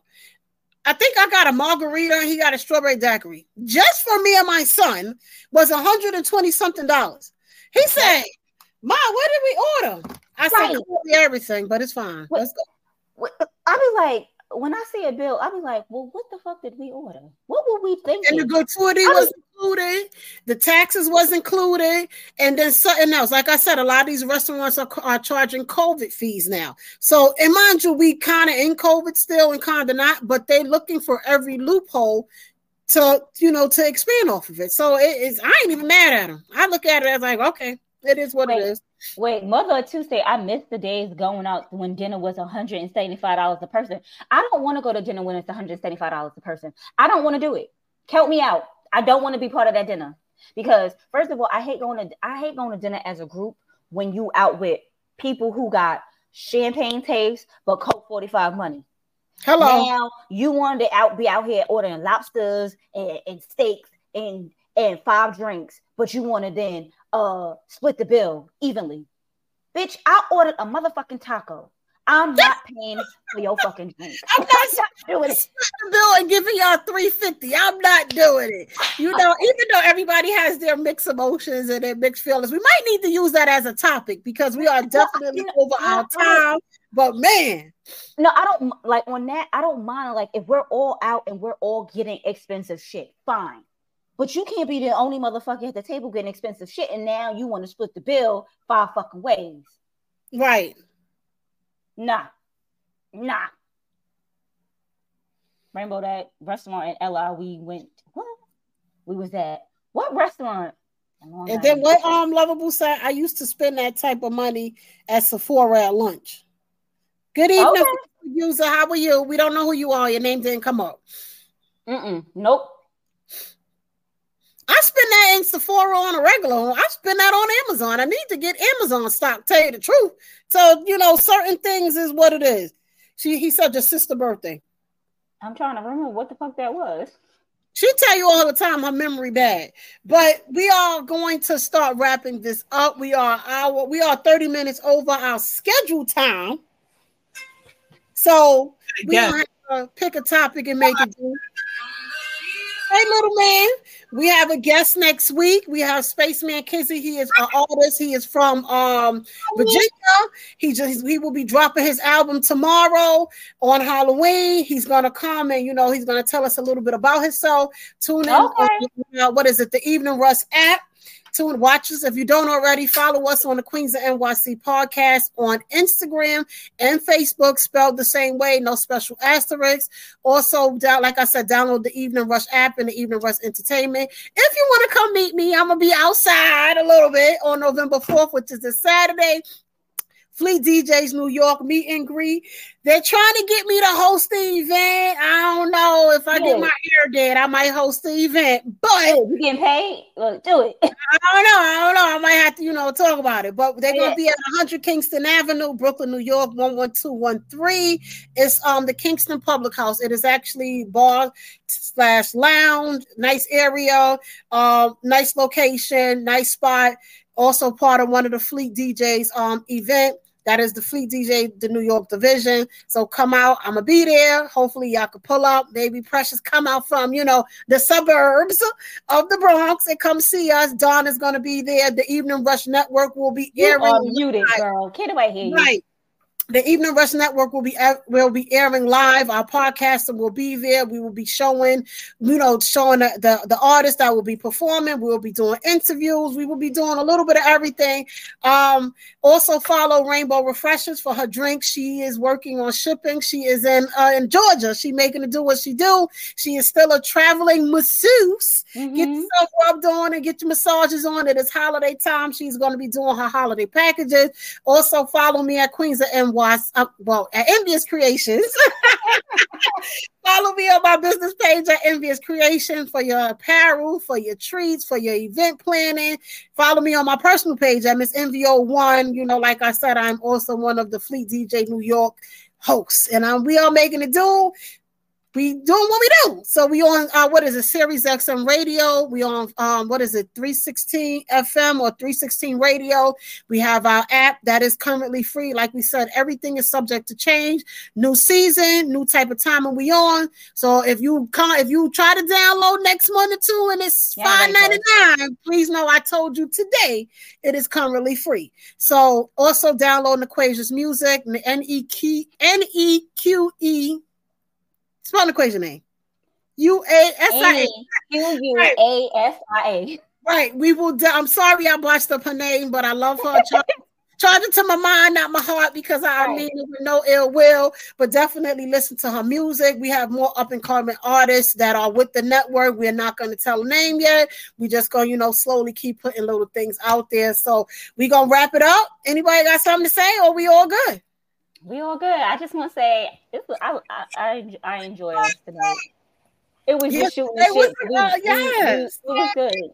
I think I got a margarita and he got a strawberry daiquiri. Just for me and my son was 120 something dollars. He said, Ma, what did we order? I said Right. clearly everything, but it's fine. Let's go. I be like, when I see a bill, I be like, well, what the fuck did we order? What were we thinking? And the gratuity was included, the taxes was included, and then something else. Like I said, a lot of these restaurants are, are charging COVID fees now. So, and mind you, we kind of in COVID still and kind of not, but they're looking for every loophole to you know to expand off of it. So it is. I ain't even mad at them. I look at it as like, okay, It is what wait, it is. Wait, Mother of Tuesday, I missed the days going out when dinner was $175 a person. I don't want to go to dinner when it's $175 a person. I don't want to do it. Count me out. I don't want to be part of that dinner because first of all, I hate going to I hate going to dinner as a group when you out with people who got champagne taste but Coke 45 money. Hello. Now you wanted to out be out here ordering lobsters and, and steaks and and five drinks, but you want to then uh split the bill evenly. Bitch, I ordered a motherfucking taco. I'm not paying for your fucking drink. I'm not doing it. The bill and giving y'all 350. I'm not doing it. You know, even though everybody has their mixed emotions and their mixed feelings, we might need to use that as a topic because we are definitely over our time. But man, no, I don't like on that. I don't mind like if we're all out and we're all getting expensive shit, fine. But you can't be the only motherfucker at the table getting expensive shit, and now you want to split the bill five fucking ways. Right. Nah. Nah. Rainbow, that restaurant in LA we went, what? We was at what restaurant? And then what um lovable said, I used to spend that type of money at Sephora at lunch. Good evening, okay. user. How are you? We don't know who you are. Your name didn't come up. Mm-mm. Nope. I spend that in Sephora on a regular. I spend that on Amazon. I need to get Amazon stock. Tell you the truth. So you know, certain things is what it is. She he said your sister birthday. I'm trying to remember what the fuck that was. She tell you all the time her memory bad. But we are going to start wrapping this up. We are our we are 30 minutes over our scheduled time. So we yeah. have to pick a topic and make it do. Hey, little man. We have a guest next week. We have Spaceman Kizzy. He is an artist. He is from um, Virginia. He just he will be dropping his album tomorrow on Halloween. He's gonna come and you know he's gonna tell us a little bit about himself. Tune in. Okay. On, uh, what is it? The Evening Rush app to watch us. If you don't already, follow us on the Queens of NYC podcast on Instagram and Facebook, spelled the same way, no special asterisks. Also, like I said, download the Evening Rush app and the Evening Rush Entertainment. If you want to come meet me, I'm gonna be outside a little bit on November 4th, which is a Saturday. Fleet DJs New York meet and greet. They're trying to get me to host the event. I don't know if I yeah. get my ear dead, I might host the event. But you getting paid? Look, do it. I don't know. I don't know. I might have to, you know, talk about it. But they're yeah. gonna be at 100 Kingston Avenue, Brooklyn, New York, 11213. It's um the Kingston Public House. It is actually bar slash lounge, nice area, um, nice location, nice spot. Also part of one of the Fleet DJs um event. That is the Fleet DJ, the New York division. So come out. I'm gonna be there. Hopefully y'all can pull up. Maybe Precious come out from you know the suburbs of the Bronx and come see us. Don is gonna be there. The Evening Rush Network will be airing. You are muted, girl. Can't nobody hear you. Right the Evening Rush Network will be will be airing live. Our podcaster will be there. We will be showing, you know, showing the, the, the artists that will be performing. We will be doing interviews. We will be doing a little bit of everything. Um, also follow Rainbow Refreshers for her drinks. She is working on shipping. She is in uh, in Georgia. She making to do what she do. She is still a traveling masseuse. Mm-hmm. Get yourself rubbed on and get your massages on. It is holiday time. She's going to be doing her holiday packages. Also follow me at Queens of NY was uh, well at Envious Creations. Follow me on my business page at Envious Creation for your apparel, for your treats, for your event planning. Follow me on my personal page at Miss NVO1. You know, like I said, I'm also one of the Fleet DJ New York hosts, and we are making it do we doing what we do. So we on uh, what is it, Sirius XM radio. We on um what is it, 316 FM or 316 radio. We have our app that is currently free. Like we said, everything is subject to change. New season, new type of time and we on. So if you come if you try to download next month or two and it's yeah, 5.99, please know I told you today it is currently free. So also download Equations Music, N E Q N E Q E Spell equation name. U A S I A. U U A S I A. Right. We will. I'm sorry I botched up her name, but I love her. charge it to my mind, not my heart, because I Right. mean it with no ill will, but definitely listen to her music. We have more up and coming artists that are with the network. We're not going to tell a name yet. We just going, to you know, slowly keep putting little things out there. So we gonna wrap it up. Anybody got something to say, or we all good? We all good. I just want to say this was, I, I I I enjoyed us tonight. It was Yes, just shooting today the was- shit. We, uh, we- we- yes. it was good.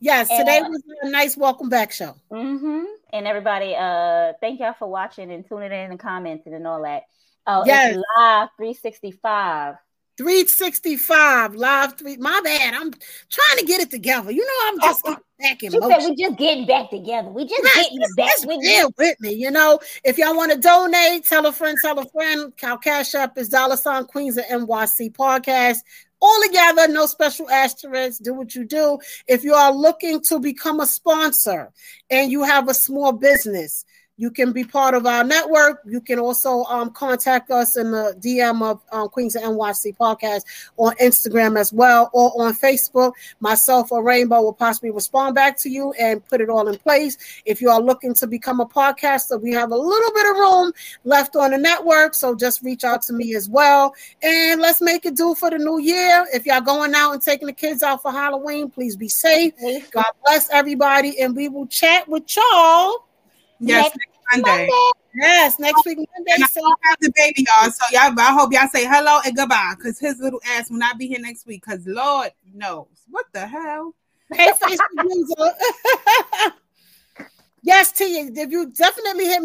Yes, And, today uh, was a nice welcome back show. Mm-hmm. And everybody, uh, thank y'all for watching and tuning in and commenting and all that. Oh, Yes. it's live 365. 365 live three. My bad. I'm trying to get it together. You know, I'm just getting back in She said motion. we just getting back together. We just Right, getting just- back just with you. with me. You know, if y'all want to donate, tell a friend, tell a friend. Our cash app is dollar sign Queens of NYC podcast. All together, no special asterisks. Do what you do. If you are looking to become a sponsor and you have a small business, you can be part of our network. You can also um, contact us in the DM of um, Queens of NYC podcast on Instagram as well or on Facebook. Myself or Rainbow will possibly respond back to you and put it all in place. If you are looking to become a podcaster, we have a little bit of room left on the network. So just reach out to me as well. And let's make it do for the new year. If y'all going out and taking the kids out for Halloween, please be safe. God bless everybody. And we will chat with y'all. Yes, next next Monday. Yes, next week Monday. And I So don't have the baby, y'all. So y'all, I hope y'all say hello and goodbye, because his little ass will not be here next week. Because Lord knows what the hell. Hey, Facebook user. yes, T. If you definitely hit